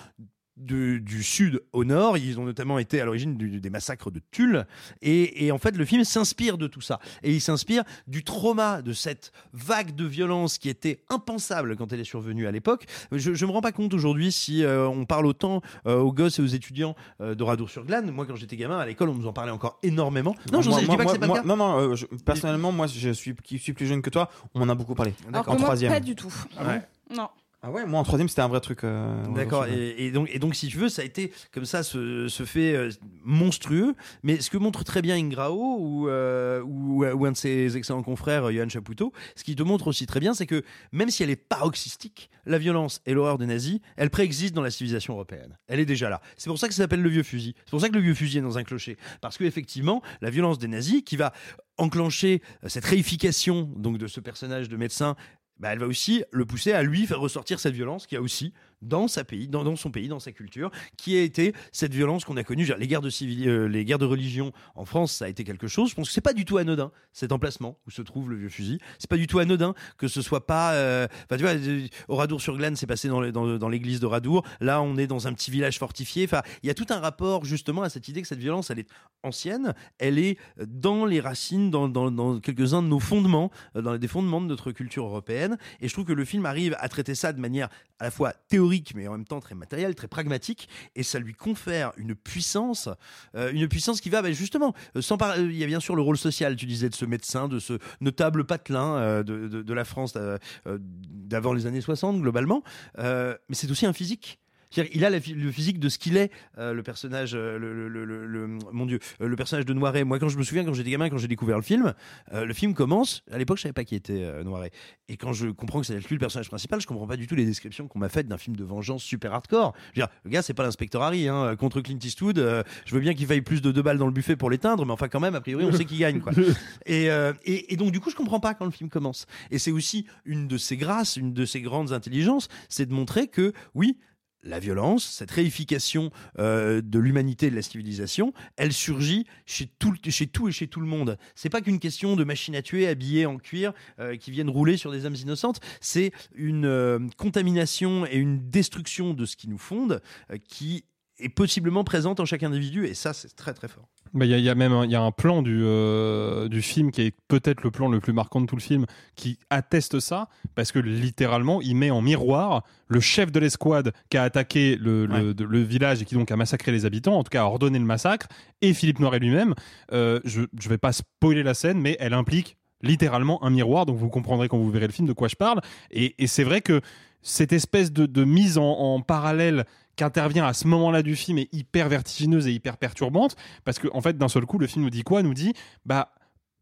de- du sud au nord. Ils ont notamment été à l'origine des massacres de Tulle. Et, et en fait, le film s'inspire de tout ça. Et il s'inspire du trauma de cette vague de violence qui était impensable quand elle est survenue à l'époque. Je ne me rends pas compte aujourd'hui si euh, on parle autant euh, aux gosses et aux étudiants euh, d'Oradour-sur-Glane. Moi, quand j'étais gamin, à l'école, on nous en parlait encore énormément. Non, je
Moi-
sais, je dis
moi-
pas que
moi-
c'est pas
moi-
le cas.
Non, non, euh, je- personnellement, moi, je suis, qui suis plus jeune que toi, on en a beaucoup parlé. En
que
troisième.
pas du tout.
Ah ouais.
Non.
Ah ouais, moi en troisième c'était un vrai truc. euh,
D'accord. Et, et donc, et donc, si tu veux, ça a été comme ça, ce, ce fait euh, monstrueux. Mais ce que montre très bien Ingrao ou, euh, ou, ou un de ses excellents confrères, Johan Chapoutot, ce qui te montre aussi très bien, c'est que même si elle est paroxystique, la violence et l'horreur des nazis, elle préexiste dans la civilisation européenne. Elle est déjà là. C'est pour ça que ça s'appelle le vieux fusil. C'est pour ça que le vieux fusil est dans un clocher. Parce que effectivement, la violence des nazis qui va enclencher euh, cette réification donc de ce personnage de médecin bah, elle va aussi le pousser à lui faire ressortir cette violence qu'il y a aussi dans sa pays, dans, son pays, dans sa culture, qui a été cette violence qu'on a connue. Euh, les guerres de religion en France, ça a été quelque chose. Je pense que c'est pas du tout anodin cet emplacement où se trouve le vieux fusil. C'est pas du tout anodin que ce soit pas. euh, tu vois, euh, au Radour-sur-Glane, c'est passé dans, l'église de Radour. Là, on est dans un petit village fortifié. Enfin, il y a tout un rapport justement à cette idée que cette violence, elle est ancienne. Elle est dans les racines, dans, dans, dans quelques-uns de nos fondements, euh, dans des fondements de notre culture européenne. Et je trouve que le film arrive à traiter ça de manière à la fois théorique, mais en même temps très matérielle, très pragmatique. Et ça lui confère une puissance, euh, une puissance qui va bah, justement, euh, sans par- euh, il y a bien sûr le rôle social, tu disais, de ce médecin, de ce notable patelin de, la France d'avant les années 60, globalement. Mais c'est aussi un physique. Il a la le physique de ce qu'il est, euh, le personnage, euh, le, le- le- le- le- mon Dieu, euh, le personnage de Noiret. Moi, quand je me souviens, quand j'étais gamin, quand j'ai découvert le film, euh, le film commence. À l'époque, je savais pas qui était euh, Noiret. Et quand je comprends que c'est lui le personnage principal, je comprends pas du tout les descriptions qu'on m'a faites d'un film de vengeance super hardcore. Je veux dire, le gars, c'est pas l'inspecteur Harry, hein, contre Clint Eastwood. je veux bien qu'il faille plus de deux balles dans le buffet pour l'éteindre, mais enfin, quand même, a priori, on sait qui gagne, quoi. Et, et, et donc, du coup, je comprends pas quand le film commence. Et c'est aussi une de ses grâces, une de ses grandes intelligences, c'est de montrer que, oui, la violence, cette réification euh, de l'humanité et de la civilisation, elle surgit chez tout, chez tout et chez tout le monde. C'est pas qu'une question de machines à tuer habillées en cuir euh, qui viennent rouler sur des âmes innocentes. C'est une euh, contamination et une destruction de ce qui nous fonde qui est possiblement présente en chaque individu. Et ça, c'est très très fort.
Bah, Il y, a- il y a même y a un plan du, euh, du film qui est peut-être le plan le plus marquant de tout le film qui atteste ça parce que littéralement il met en miroir le chef de l'escouade qui a attaqué le, le- de- le village et qui donc a massacré les habitants, en tout cas a ordonné le massacre, et Philippe Noiret lui-même. Euh, je ne vais pas spoiler la scène, mais elle implique littéralement un miroir, donc vous comprendrez quand vous verrez le film de quoi je parle. Et, et c'est vrai que cette espèce de, de mise en, en parallèle qu'intervient à ce moment-là du film est hyper vertigineuse et hyper perturbante parce que en fait d'un seul coup le film nous dit quoi? Nous dit bah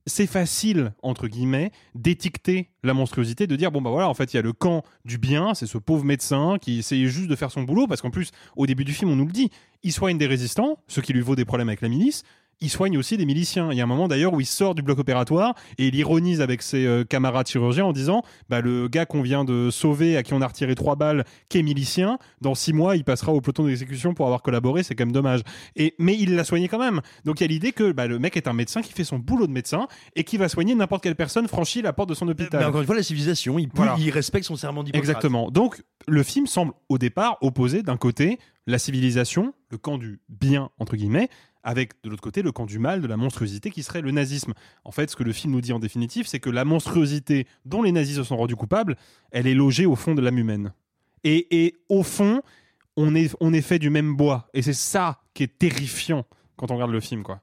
c'est facile entre guillemets d'étiqueter la monstruosité de dire bon bah voilà en fait il y a le camp du bien c'est ce pauvre médecin qui essayait juste de faire son boulot parce qu'en plus au début du film on nous le dit il soigne des résistants ce qui lui vaut des problèmes avec la milice il soigne aussi des miliciens. Il y a un moment d'ailleurs où il sort du bloc opératoire et il ironise avec ses euh, camarades chirurgiens en disant bah, le gars qu'on vient de sauver, à qui on a retiré trois balles, qui est milicien, dans six mois il passera au peloton d'exécution pour avoir collaboré, c'est quand même dommage. Et, mais il l'a soigné quand même. Donc il y a l'idée que bah, le mec est un médecin qui fait son boulot de médecin et qui va soigner n'importe quelle personne franchit la porte de son hôpital.
Mais encore une fois, la civilisation, il,
Voilà.
il respecte son serment d'Hippocrate.
Exactement. Donc, le film semble au départ opposer d'un côté la civilisation, le camp du bien, entre guillemets, avec de l'autre côté le camp du mal, de la monstruosité qui serait le nazisme. En fait, ce que le film nous dit en définitive, c'est que la monstruosité dont les nazis se sont rendus coupables, elle est logée au fond de l'âme humaine. Et, au fond, on est, on est fait du même bois. Et c'est ça qui est terrifiant quand on regarde le film, quoi.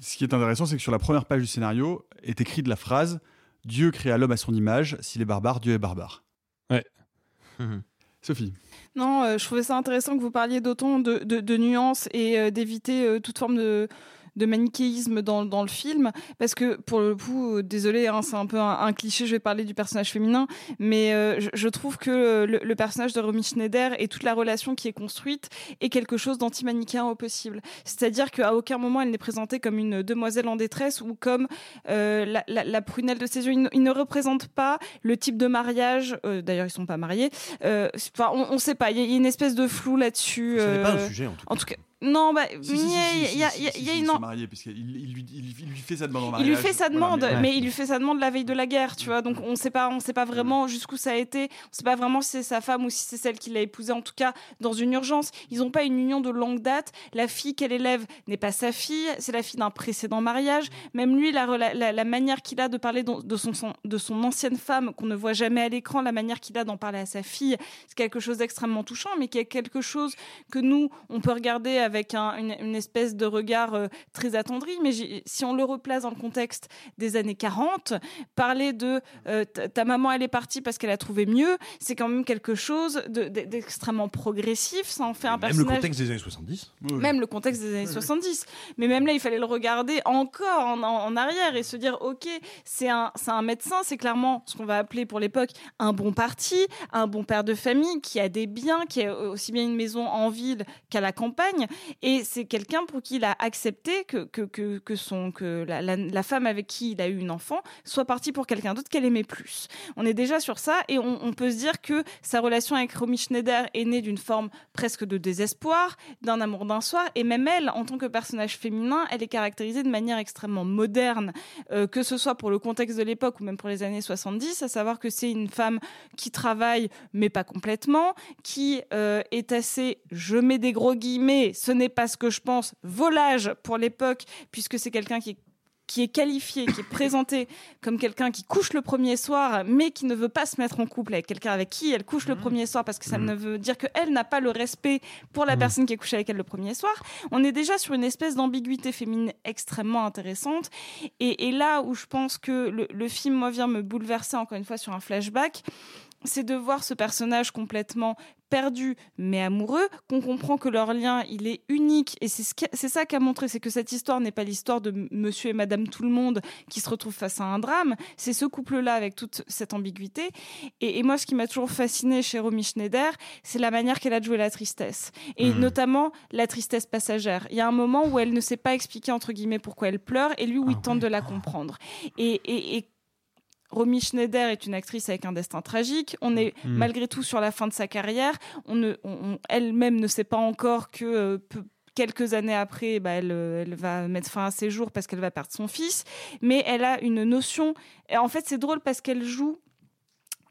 Ce qui est intéressant, c'est que sur la première page du scénario est écrite la phrase Dieu créa l'homme à son image, s'il est barbare, Dieu est barbare.
Ouais.
Sophie.
Non, euh, je trouvais ça intéressant que vous parliez d'autant de, de, de nuances et euh, d'éviter euh, toute forme de, de manichéisme dans, dans le film, parce que pour le coup, euh, désolé, hein, c'est un peu un, un cliché, je vais parler du personnage féminin, mais euh, je, je trouve que le, le personnage de Romy Schneider et toute la relation qui est construite est quelque chose d'anti-manichéen au possible. C'est-à-dire qu'à aucun moment elle n'est présentée comme une demoiselle en détresse ou comme euh, la, la, la prunelle de ses yeux. Il, ne- il ne représente pas le type de mariage. euh, D'ailleurs, ils sont pas mariés. Euh, enfin, on ne sait pas. Il y, a- une espèce de flou là-dessus.
Ce n'est pas un
euh,
sujet, en tout
En tout cas, non, bah,
Si, si, si,
il y a-
si,
il y a-
si,
il y a-
si,
il y a
si,
une
parce qu'il il, lui, il- il lui fait sa demande en mariage.
il lui fait sa
Voilà,
demande,
mais-
il lui fait sa demande la veille de la guerre, tu vois. Donc on sait pas, on sait pas vraiment jusqu'où ça a été. On sait pas vraiment si c'est sa femme ou si c'est celle qui l'a épousé. En tout cas, dans une urgence, ils n'ont pas une union de longue date. La fille qu'elle élève n'est pas sa fille, c'est la fille d'un précédent mariage. Même lui, la, rela- la, la manière qu'il a de parler de de son, son- de son ancienne femme qu'on ne voit jamais à l'écran, la manière qu'il a d'en parler à sa fille, c'est quelque chose d'extrêmement touchant, mais qui est quelque chose que nous, on peut regarder avec un- une, une espèce de regard euh, très attendri. Mais si on le replace dans le contexte des années 40, parler de euh, ta maman, elle est partie parce qu'elle a trouvé mieux, c'est quand même quelque chose de- de- d'extrêmement progressif. Ça en fait un
Même le
personnage.
contexte des années 70.
Même le contexte des années 70. Mais même là, il fallait le regarder encore en, en- en arrière et se dire, OK, c'est un, c'est un médecin, c'est clairement ce qu'on va appeler pour l'époque un bon parti, un bon père de famille qui a des biens, qui a aussi bien une maison en ville qu'à la campagne. Et c'est quelqu'un pour qui il a accepté que, que, que, son, que la, femme avec qui il a eu une enfant soit partie pour quelqu'un d'autre qu'elle aimait plus. On est déjà sur ça et on, on peut se dire que sa relation avec Romy Schneider est née d'une forme presque de désespoir, d'un amour d'un soir, et même elle, en tant que personnage féminin, elle est caractérisée de manière extrêmement moderne, euh, que ce soit pour le contexte de l'époque ou même pour les années 70, à savoir que c'est une femme qui travaille, mais pas complètement, qui euh, est assez, je mets des gros guillemets, ce n'est pas ce que je pense, volage pour l'époque, puisque c'est quelqu'un qui est qui est qualifié, qui est présenté comme quelqu'un qui couche le premier soir, mais qui ne veut pas se mettre en couple avec quelqu'un avec qui elle couche le premier soir, parce que ça ne veut dire qu'elle n'a pas le respect pour la personne qui est couchée avec elle le premier soir. On est déjà sur une espèce d'ambiguïté féminine extrêmement intéressante. Et, et là où je pense que le, le film, moi, vient me bouleverser encore une fois sur un flashback, c'est de voir ce personnage complètement perdu mais amoureux, qu'on comprend que leur lien il est unique et c'est ce qui- c'est ça qu'a montré, c'est que cette histoire n'est pas l'histoire de Monsieur et Madame tout le monde qui se retrouvent face à un drame, c'est ce couple-là avec toute cette ambiguïté. Et, et moi, ce qui m'a toujours fasciné chez Romy Schneider, c'est la manière qu'elle a de jouer la tristesse et
Mhm.
notamment la tristesse passagère. Il y a un moment où elle ne sait pas expliquer entre guillemets pourquoi elle pleure et lui où il tente de la comprendre. Et, et, et Romy Schneider est une actrice avec un destin tragique. On est
Mm.
malgré tout sur la fin de sa carrière. On ne, on- on- elle-même ne sait pas encore que euh, peu- quelques années après, bah, elle, euh, elle va mettre fin à ses jours parce qu'elle va perdre son fils. Mais elle a une notion. Et en fait, c'est drôle parce qu'elle joue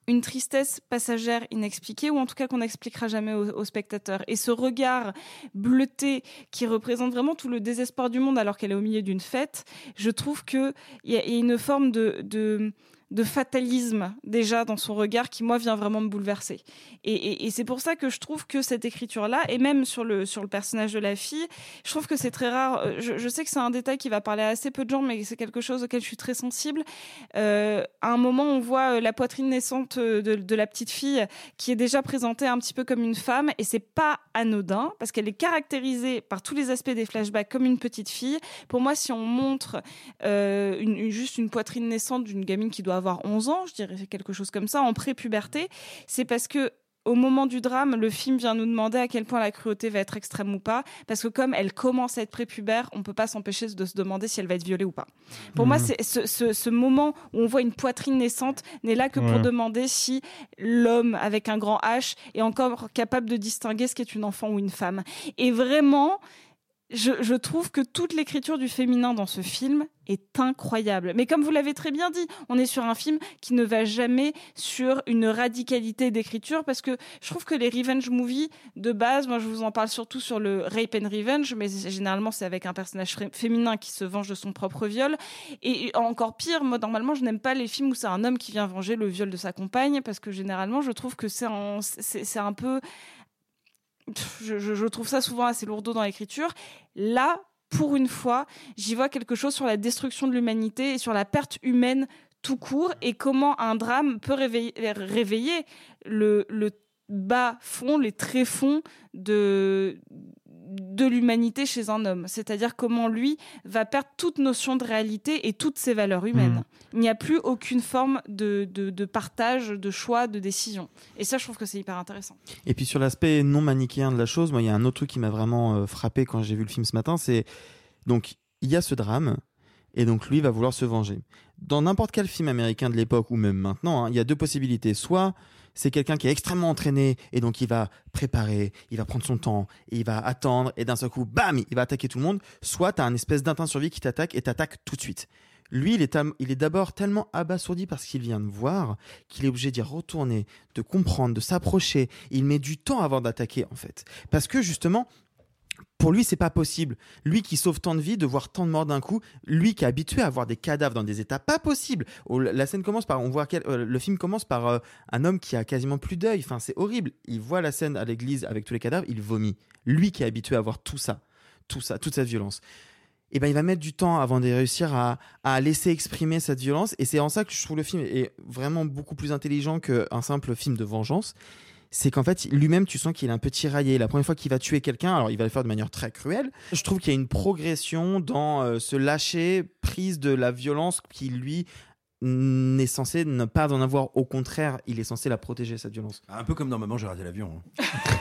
une tristesse passagère inexpliquée, ou en tout cas qu'on n'expliquera jamais au, au spectateur. Et ce regard bleuté qui représente vraiment tout le désespoir du monde alors qu'elle est au milieu d'une fête, je trouve qu'il y, y a une forme de, de, de fatalisme déjà dans son regard qui, moi, vient vraiment me bouleverser. Et, c'est pour ça que je trouve que cette écriture-là, et même sur le, sur le personnage de la fille, je trouve que c'est très rare. Euh, Je, sais que c'est un détail qui va parler à assez peu de gens, mais c'est quelque chose auquel je suis très sensible. Euh, à un moment, on voit euh, la poitrine naissante de, la petite fille qui est déjà présentée un petit peu comme une femme, et c'est pas anodin parce qu'elle est caractérisée par tous les aspects des flashbacks comme une petite fille. Pour moi, si on montre une- juste une poitrine naissante d'une gamine qui doit avoir 11 ans, je dirais quelque chose comme ça, en pré-puberté, c'est parce que au moment du drame, le film vient nous demander à quel point la cruauté va être extrême ou pas, parce que comme elle commence à être prépubère, on peut pas s'empêcher de se demander si elle va être violée ou pas. Pour moi,
Mhm.
c'est ce, ce- ce moment où on voit une poitrine naissante n'est là que pour demander si l'homme avec un grand H est encore capable de distinguer ce qu'est une enfant ou une femme. Et vraiment, je, trouve que toute l'écriture du féminin dans ce film est incroyable. Mais comme vous l'avez très bien dit, on est sur un film qui ne va jamais sur une radicalité d'écriture parce que je trouve que les revenge movies de base, moi je vous en parle surtout sur le rape and revenge, mais généralement c'est avec un personnage féminin qui se venge de son propre viol. Et encore pire, moi normalement je n'aime pas les films où c'est un homme qui vient venger le viol de sa compagne parce que généralement je trouve que c'est un peu je, trouve ça souvent assez lourdeau dans l'écriture. Là, pour une fois, j'y vois quelque chose sur la destruction de l'humanité et sur la perte humaine tout court et comment un drame peut réveiller, réveiller le, le bas fond, les tréfonds de de l'humanité chez un homme. C'est-à-dire comment lui va perdre toute notion de réalité et toutes ses valeurs humaines.
Mhm.
Il n'y a plus aucune forme de, de, de partage, de choix, de décision. Et ça, je trouve que c'est hyper intéressant.
Et puis sur l'aspect non manichéen de la chose, moi, il y a un autre truc qui m'a vraiment euh, frappé quand j'ai vu le film ce matin, c'est donc il y a ce drame, et donc lui va vouloir se venger. Dans n'importe quel film américain de l'époque ou même maintenant, hein, il y a deux possibilités. Soit c'est quelqu'un qui est extrêmement entraîné et donc il va préparer, il va prendre son temps, il va attendre et d'un seul coup, bam, il va attaquer tout le monde. Soit tu as un espèce d'instinct survie qui t'attaque et t'attaque tout de suite. Lui, il est, il est d'abord tellement abasourdi par ce qu'il vient de voir qu'il est obligé d'y retourner, de comprendre, de s'approcher. Il met du temps avant d'attaquer, en fait. Parce que justement, pour lui, c'est pas possible. Lui qui sauve tant de vies, de voir tant de morts d'un coup, lui qui est habitué à voir des cadavres dans des états pas possibles. Oh, la- scène commence par, on voit quel- euh, le film commence par euh, un homme qui a quasiment plus d'œil. Enfin, c'est horrible. Il voit la scène à l'église avec tous les cadavres, il vomit. Lui qui est habitué à voir tout ça, tout ça, toute cette violence. Et ben, il va mettre du temps avant de réussir à, à laisser exprimer cette violence. Et c'est en ça que je trouve le film est vraiment beaucoup plus intelligent qu'un simple film de vengeance c'est qu'en fait, lui-même, tu sens qu'il est un peu tiraillé. La première fois qu'il va tuer quelqu'un, alors il va le faire de manière très cruelle. Je trouve qu'il y a une progression dans euh, ce lâcher prise de la violence qui, lui, n'est censé ne pas en avoir. Au contraire, il est censé la protéger, cette violence.
Un peu comme dans Maman, j'ai raté l'avion. hein.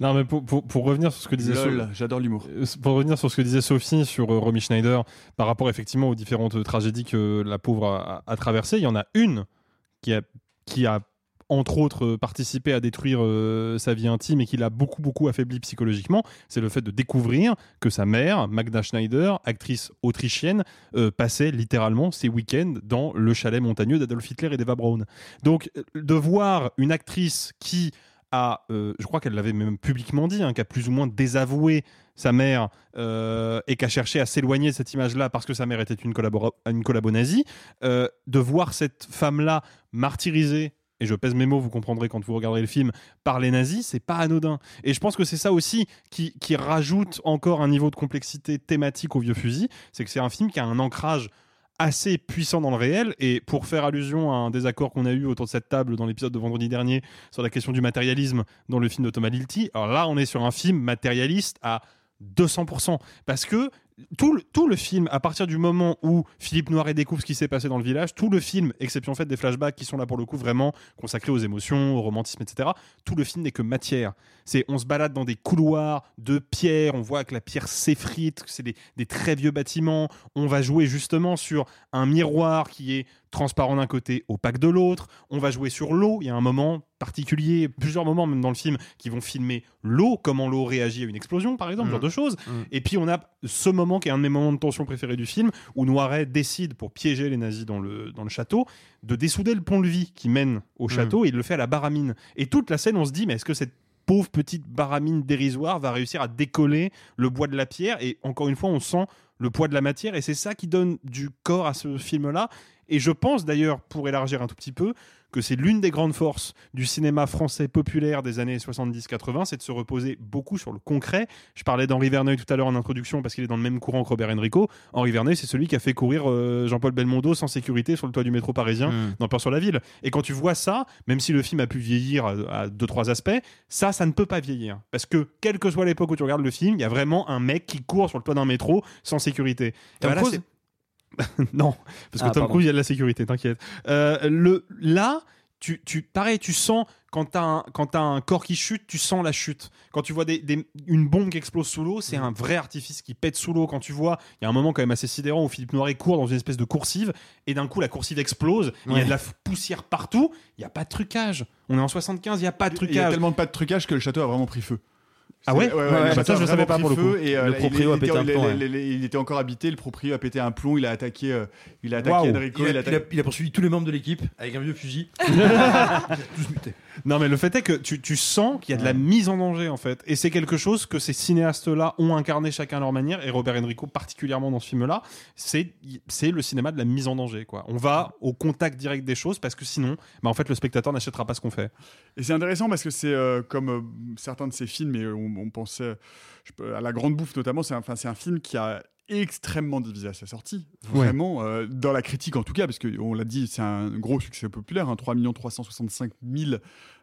Non, mais pour, pour, pour revenir sur ce que disait
Lol,
So-
j'adore l'humour.
Euh, Pour revenir sur ce que disait Sophie sur euh, Romy Schneider, par rapport effectivement aux différentes tragédies que la pauvre a, a- a traversées, il y en a une qui a, qui a entre autres euh, participé à détruire euh, sa vie intime et qui l'a beaucoup beaucoup affaibli psychologiquement, c'est le fait de découvrir que sa mère, Magda Schneider, actrice autrichienne, euh, passait littéralement ses week-ends dans le chalet montagneux d'Adolf Hitler et d'Eva Braun. Donc de voir une actrice qui a, je crois qu'elle l'avait même publiquement dit, hein, qui a plus ou moins désavoué sa mère et qui a cherché à s'éloigner de cette image-là parce que sa mère était une, collabora- une collabo nazie, de voir cette femme-là martyrisée, et je pèse mes mots, vous comprendrez quand vous regarderez le film, par les nazis, c'est pas anodin. Et je pense que c'est ça aussi qui, qui rajoute encore un niveau de complexité thématique au vieux fusil, c'est que c'est un film qui a un ancrage assez puissant dans le réel. Et pour faire allusion à un désaccord qu'on a eu autour de cette table dans l'épisode de vendredi dernier sur la question du matérialisme dans le film de Thomas Lilti, alors là, on est sur un film matérialiste à 200%. Parce que tout le, tout le film, à partir du moment où Philippe Noiret découvre ce qui s'est passé dans le village, tout le film, exception faite des flashbacks qui sont là pour le coup vraiment consacrés aux émotions, au romantisme, etc., tout le film n'est que matière. C'est on se balade dans des couloirs de pierre, on voit que la pierre s'effrite, que c'est des, des très vieux bâtiments. On va jouer justement sur un miroir qui est transparent d'un côté, opaque de l'autre. On va jouer sur l'eau. Il y a un moment particulier, plusieurs moments même dans le film, qui vont filmer l'eau, comment l'eau réagit à une explosion, par exemple, ce
Mhm.
genre de choses.
Mhm.
Et puis on a ce moment qui est un de mes moments de tension préférés du film, où Noiret décide, pour piéger les nazis dans le, dans le château, de dessouder le pont-levis qui mène au château, et il le fait à la baramine. Et toute la scène, on se dit, mais est-ce que cette pauvre petite baramine dérisoire va réussir à décoller le bois de la pierre? Et encore une fois, on sent le poids de la matière, et c'est ça qui donne du corps à ce film-là. Et je pense d'ailleurs, pour élargir un tout petit peu, que c'est l'une des grandes forces du cinéma français populaire des années 70-80, c'est de se reposer beaucoup sur le concret. Je parlais d'Henri Verneuil tout à l'heure en introduction parce qu'il est dans le même courant que Robert Enrico. Henri Verneuil, c'est celui qui a fait courir euh, Jean-Paul Belmondo sans sécurité sur le toit du métro parisien
Mm.
dans Peur sur la ville. Et quand tu vois ça, même si le film a pu vieillir à, à deux trois aspects, ça, ça ne peut pas vieillir parce que quelle que soit l'époque où tu regardes le film, il y a vraiment un mec qui court sur le toit d'un métro sans sécurité.
Cruise
non, parce que
Ah,
Tom. Cruise, il y a de la sécurité, t'inquiète. Euh, le, là, tu, tu, pareil, tu sens, quand t'as un, quand un corps qui chute, tu sens la chute. Quand tu vois des, des- une bombe qui explose sous l'eau, c'est un vrai artifice qui pète sous l'eau. Quand tu vois, il y a un moment quand même assez sidérant où Philippe Noiret court dans une espèce de coursive, et d'un coup, la coursive explose, il y a de la poussière partout, il n'y a pas de trucage. On est en 75, il n'y a pas de
Il y a
trucage.
tellement pas de trucage que le château a vraiment pris feu.
Ah ouais Ouais, bah ça, je le savais pas pour le coup.
et, euh,
Le
il-
proprio
il
a pété
était-
un plomb,
il- il- il était encore habité, le proprio a pété un plomb, il a attaqué, euh, il a attaqué. Enrico,
Il a,
il a
il a-
attaqué-
il a poursuivi tous les membres de l'équipe avec un vieux fusil. Tous mutés.
Non, mais le fait est que tu, tu sens qu'il y a de la mise en danger, en fait. Et c'est quelque chose que ces cinéastes-là ont incarné chacun à leur manière, et Robert Enrico particulièrement dans ce film-là. C'est c'est le cinéma de la mise en danger, quoi. On va au contact direct des choses parce que sinon, bah, en fait, le spectateur n'achètera pas ce qu'on fait.
Et c'est intéressant parce que c'est euh, comme euh, certains de ces films, et on, on pensait peux- à La Grande Bouffe notamment, c'est un, film qui a extrêmement divisé à sa sortie.
Ouais.
Vraiment, euh, dans la critique en tout cas, parce qu'on l'a dit, c'est un gros succès populaire, hein, 3 365 000 euh,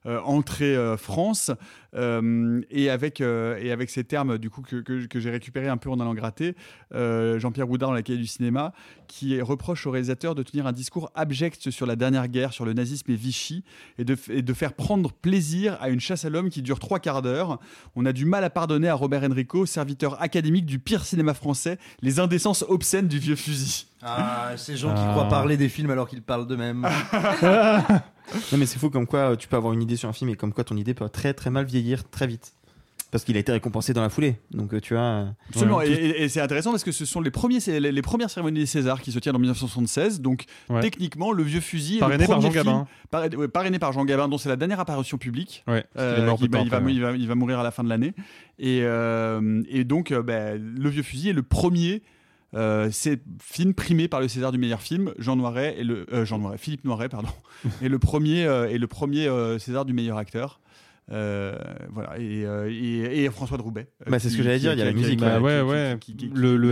entrée euh, France euh, et avec euh, et avec ces termes du coup que, que- que j'ai récupéré un peu en allant gratter euh, Jean-Pierre Roudin dans la cahier du cinéma qui reproche au réalisateur de tenir un discours abject sur la dernière guerre sur le nazisme et Vichy et de, et de faire prendre plaisir à une chasse à l'homme qui dure trois quarts d'heure on a du mal à pardonner à Robert Enrico serviteur académique du pire cinéma français les indécences obscènes du vieux fusil
Ah, ces gens qui
Ah.
croient parler des films alors qu'ils parlent d'eux-mêmes.
Non mais c'est fou comme quoi euh, tu peux avoir une idée sur un film et comme quoi ton idée peut très très mal vieillir très vite. Parce qu'il a été récompensé dans la foulée. Donc euh, tu vois. euh,
Absolument,
ouais.
et, et- et c'est intéressant parce que ce sont les, premiers, les, les premières cérémonies des Césars qui se tiennent en 1976. Donc
Ouais.
techniquement, le vieux fusil est
Parrainé
le
par Jean
film-
Gabin.
parrainé, ouais, parrainé par Jean Gabin, dont c'est la dernière apparition publique.
Ouais,
Euh,
il
qui- bah, va,
après,
il, va, il va mourir à la fin de l'année. Et, euh, et donc, euh, bah, le vieux fusil est le premier. Euh, c'est film primé par le César du meilleur film, Jean Noiret et le euh, Jean Noiret, Philippe Noiret pardon, et le premier euh, et le premier euh, César du meilleur acteur. Euh, voilà et, euh, et, et François de Roubaix. euh,
Bah, c'est ce que j'allais dire, il y a la musique,
Bah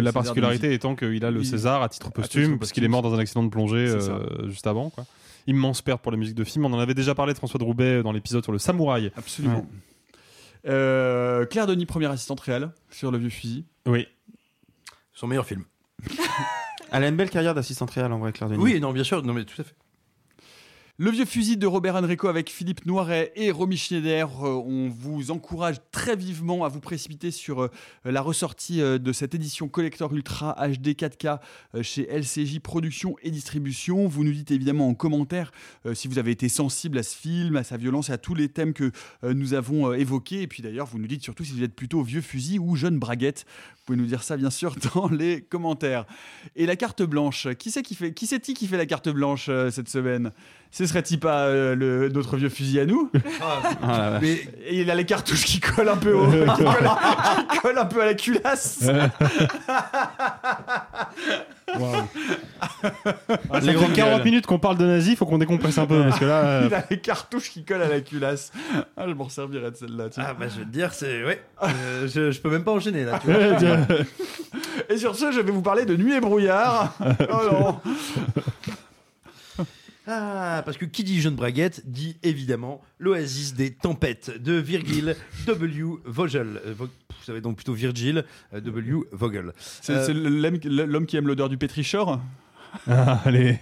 la particularité étant qu'il a le César à titre posthume, parce qu'il est mort dans un accident de plongée euh, juste avant. Quoi. Immense perte pour la musique de film. On en avait déjà parlé de François de Roubaix dans l'épisode sur le samouraï.
Absolument. Euh, Claire Denis, première assistante réelle sur le vieux fusil.
Oui.
Son meilleur film.
Elle a une belle carrière d'assistante réelle en vrai, Claire Denis.
Oui, non, bien sûr, non, mais tout à fait.
Le vieux fusil de Robert Enrico avec Philippe Noiret et Romy Schneider. Euh, on vous encourage très vivement à vous précipiter sur euh, la ressortie euh, de cette édition collector ultra HD 4K euh, chez LCJ Production et Distribution. Vous nous dites évidemment en commentaire si vous avez été sensible à ce film, à sa violence et à tous les thèmes que nous avons évoqués. Et puis d'ailleurs, vous nous dites surtout si vous êtes plutôt vieux fusil ou jeune braguette. Vous pouvez nous dire ça bien sûr dans les commentaires. Et la carte blanche, qui c'est qui c'est qui fait la carte blanche cette semaine? Ce serait-il pas euh, le, notre vieux fusil à nous
Ah.
Mais et il a les cartouches qui collent un peu au, qui collent, qui collent un peu à la culasse.
Ah, ça fait 40 minutes qu'on parle de nazis, faut qu'on décompresse un peu parce que là. euh,
Il a les cartouches qui collent à la culasse. Ah, je m'en servirais de celle-là. tiens.
Ah, bah, je vais te dire, c'est. Ouais. Euh, je, je peux même pas enchaîner, là, tu vois.
Et sur ce, je vais vous parler de Nuit et brouillard. oh non.
Ah, parce que qui dit jeune braguette dit évidemment l'oasis des tempêtes de Virgil W. Vogel. Euh, Vo- Vous savez donc plutôt Virgil euh, W. Vogel.
C'est
Euh,
l'homme qui aime l'odeur du pétrichor
ah, allez.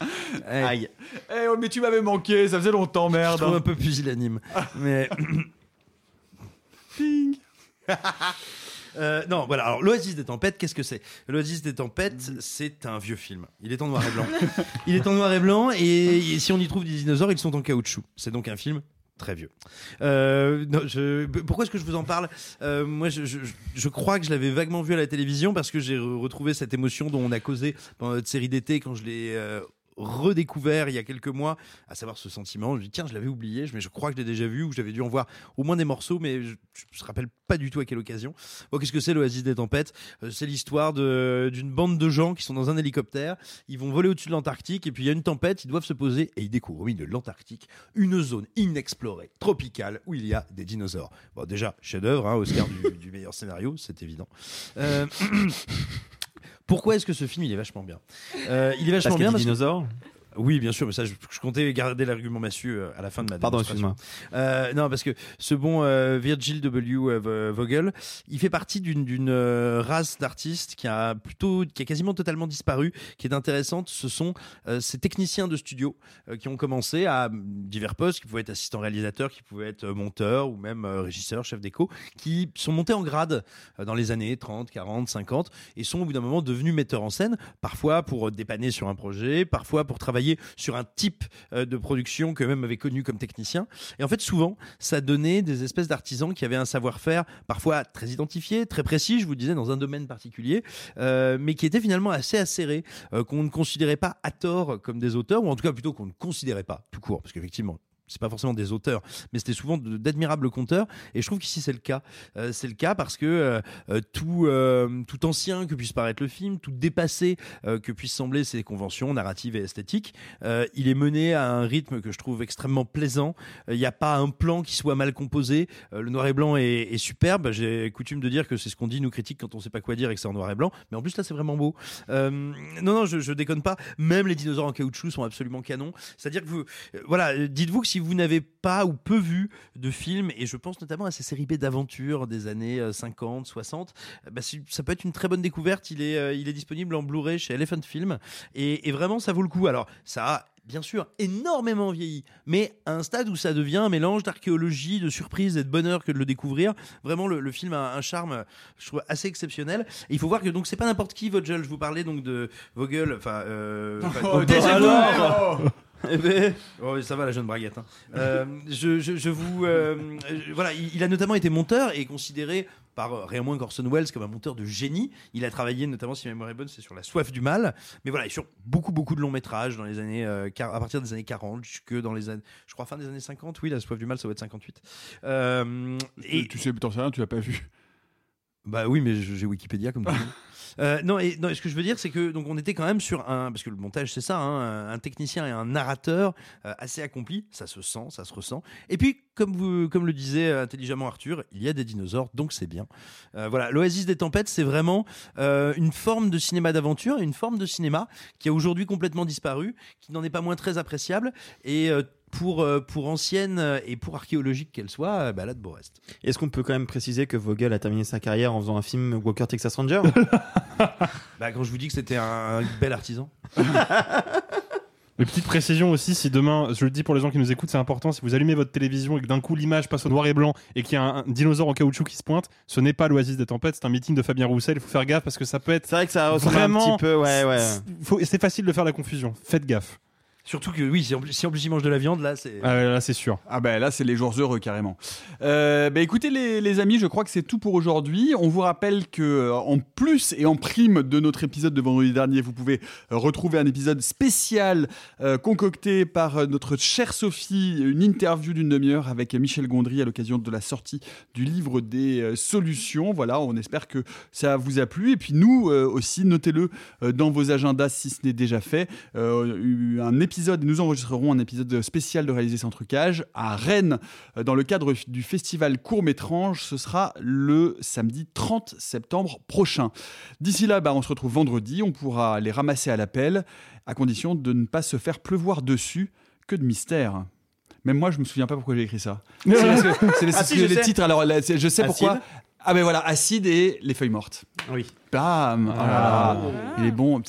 eh,
Aïe.
Eh, oh, mais tu m'avais manqué, ça faisait longtemps,
Je
merde.
trouve un peu pusillanime. Mais.
Ping.
Euh, non, voilà. Alors, l'Oasis des tempêtes, qu'est-ce que c'est? L'Oasis des tempêtes, c'est un vieux film. Il est en noir et blanc. Il est en noir et blanc, et, et si on y trouve des dinosaures, ils sont en caoutchouc. C'est donc un film très vieux. Euh, non, je- pourquoi est-ce que je vous en parle? Euh, Moi, je, je- je crois que je l'avais vaguement vu à la télévision parce que j'ai re- retrouvé cette émotion dont on a causé dans notre série d'été quand je l'ai euh, redécouvert il y a quelques mois, à savoir ce sentiment. Je dis tiens, je l'avais oublié, mais je crois que je l'ai déjà vu ou j'avais dû en voir au moins des morceaux, mais je, je me rappelle pas du tout à quelle occasion. Bon, qu'est-ce que c'est l'Oasis des tempêtes? Euh, C'est l'histoire d'une bande de gens qui sont dans un hélicoptère. Ils vont voler au-dessus de l'Antarctique et puis il y a une tempête. Ils doivent se poser et ils découvrent au milieu de l'Antarctique une zone inexplorée, tropicale, où il y a des dinosaures. Bon, déjà chef-d'œuvre, hein, Oscar du, du meilleur scénario, c'est évident. Euh, Pourquoi est-ce que ce film il est vachement bien? Euh, Il est vachement
Parce qu'il y
bien
a des
parce que-
dinosaures.
Oui, bien sûr, mais ça, je, je comptais garder l'argument massue euh, à la fin de ma
Pardon, excuse-moi.
Euh, non, parce que ce bon euh, Virgil W. Vogel, il fait partie d'une race d'artistes qui a plutôt, qui a quasiment totalement disparu, qui est intéressante. Ce sont euh, ces techniciens de studio qui ont commencé à mm, divers postes, qui pouvaient être assistants réalisateurs, qui pouvaient être monteurs ou même régisseurs, chefs d'écho, qui sont montés en grade dans les années 30, 40, 50 et sont au bout d'un moment devenus metteurs en scène, parfois pour dépanner sur un projet, parfois pour travailler sur un type euh, de production qu'eux-mêmes avaient connu comme technicien. Et en fait, souvent, ça donnait des espèces d'artisans qui avaient un savoir-faire parfois très identifié, très précis, je vous disais, dans un domaine particulier, euh, mais qui était finalement assez acéré, euh, qu'on ne considérait pas à tort comme des auteurs, ou en tout cas plutôt qu'on ne considérait pas tout court, parce qu'effectivement, c'est pas forcément des auteurs, mais c'était souvent d'admirables conteurs. Et je trouve qu'ici c'est le cas. Euh, c'est le cas parce que euh, euh, tout, tout ancien que puisse paraître le film, tout dépassé que puissent sembler ses conventions narratives et esthétiques, il est mené à un rythme que je trouve extrêmement plaisant. Il n'y a pas un plan qui soit mal composé. Le noir et blanc est, superbe. J'ai coutume de dire que c'est ce qu'on dit nous critiques quand on sait pas quoi dire et que c'est en noir et blanc. Mais en plus là c'est vraiment beau. Non non je, je déconne pas. Même les dinosaures en caoutchouc sont absolument canons. C'est-à-dire que vous, voilà, dites-vous que si si vous n'avez pas ou peu vu de films, et je pense notamment à ces séries B d'aventures des années euh, 50, 60, euh, bah, ça peut être une très bonne découverte. Il est, euh, il est disponible en Blu-ray chez Elephant Film, et, et vraiment, ça vaut le coup. Alors, ça a bien sûr énormément vieilli, mais à un stade où ça devient un mélange d'archéologie, de surprise et de bonheur que de le découvrir. Vraiment, le, le film a un charme, euh, je trouve, assez exceptionnel. Et il faut voir que donc c'est pas n'importe qui, Vogel. Je vous parlais donc de Vogel, enfin. Euh,
Oh, oh.
Eh ben, oh, ça va la jeune braguette. hein. Euh, je, je- je vous, euh, je- voilà, il, il a notamment été monteur et est considéré par euh, rien moins qu'Orson Welles comme un monteur de génie. Il a travaillé notamment, si ma mémoire est bonne, c'est sur La soif du mal. Mais voilà, et sur beaucoup beaucoup de longs métrages dans les années, euh, à partir des années 40 jusque dans les années, je crois fin des années 50. Oui, La soif du mal, ça va être 58. Euh,
Et tu sais, t'en sais rien, tu l'as pas vu.
bah oui, mais j'ai Wikipédia comme tout le monde. Euh, non, ce que je veux dire, c'est que donc on était quand même sur un, parce que le montage c'est ça, hein, un, technicien et un narrateur euh, assez accompli, ça se sent, ça se ressent. Et puis, comme vous, comme le disait euh, intelligemment Arthur, il y a des dinosaures, donc c'est bien. Voilà, l'Oasis des tempêtes, c'est vraiment une forme de cinéma d'aventure, une forme de cinéma qui a aujourd'hui complètement disparu, qui n'en est pas moins très appréciable et pour, euh, pour ancienne euh, et pour archéologique qu'elle soit, euh, là de beau reste.
Est-ce qu'on peut quand même préciser que Vogel a terminé sa carrière en faisant un film Walker Texas Ranger?
Bah, quand je vous dis que c'était un, un bel artisan.
Mais petite précision aussi, si demain, je le dis pour les gens qui nous écoutent, c'est important, si vous allumez votre télévision et que d'un coup l'image passe au noir et blanc et qu'il y a un, un dinosaure en caoutchouc qui se pointe, ce n'est pas l'Oasis des tempêtes, c'est un meeting de Fabien Roussel, il faut faire gaffe parce que ça peut être.
C'est vrai que ça ressemble un
vraiment
petit peu, ouais, ouais.
C'est facile de faire la confusion, faites gaffe.
Surtout que oui, si en plus, si en plus il mange de la viande, là c'est.
Ah ouais, là c'est sûr.
Ah ben là c'est les jours heureux carrément. Euh, bah écoutez les, les amis, je crois que c'est tout pour aujourd'hui. On vous rappelle que euh, en plus et en prime de notre épisode de vendredi dernier, vous pouvez euh, retrouver un épisode spécial euh, concocté par notre chère Sophie, une interview d'une demi-heure avec Michel Gondry à l'occasion de la sortie du livre des euh, solutions. Voilà, on espère que ça vous a plu et puis nous euh, aussi notez-le euh, dans vos agendas si ce n'est déjà fait. Euh, un épisode, nous enregistrerons un épisode spécial de réaliser sans trucage à Rennes euh, dans le cadre du festival Court Métrange. Ce sera le samedi 30 septembre prochain. D'ici là, bah, on se retrouve vendredi. On pourra les ramasser à l'appel à condition de ne pas se faire pleuvoir dessus. Que de mystère. Même moi, je me souviens pas pourquoi j'ai écrit ça. C'est
Ah si,
les
sais.
titres. Alors, là, je sais pourquoi. Ah ben voilà, acide et les feuilles mortes.
Oui.
Bam. Oh là là. Il est bon.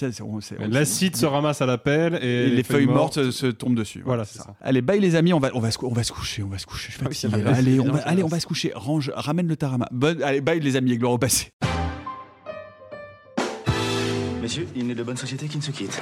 L'acide se ramasse à l'appel et,
et les, feuilles mortes, se- se tombent dessus.
Voilà, c'est ça.
Allez, bye les amis, on va, on va, se, on va se coucher, on va se coucher. Je suis
Ah oui,
fatigué, allez, on va, allez, on va se coucher. Range, ramène le tarama. Allez, bye les amis, et gloire au passé.
Messieurs, il n'est de bonne société qui ne se quitte.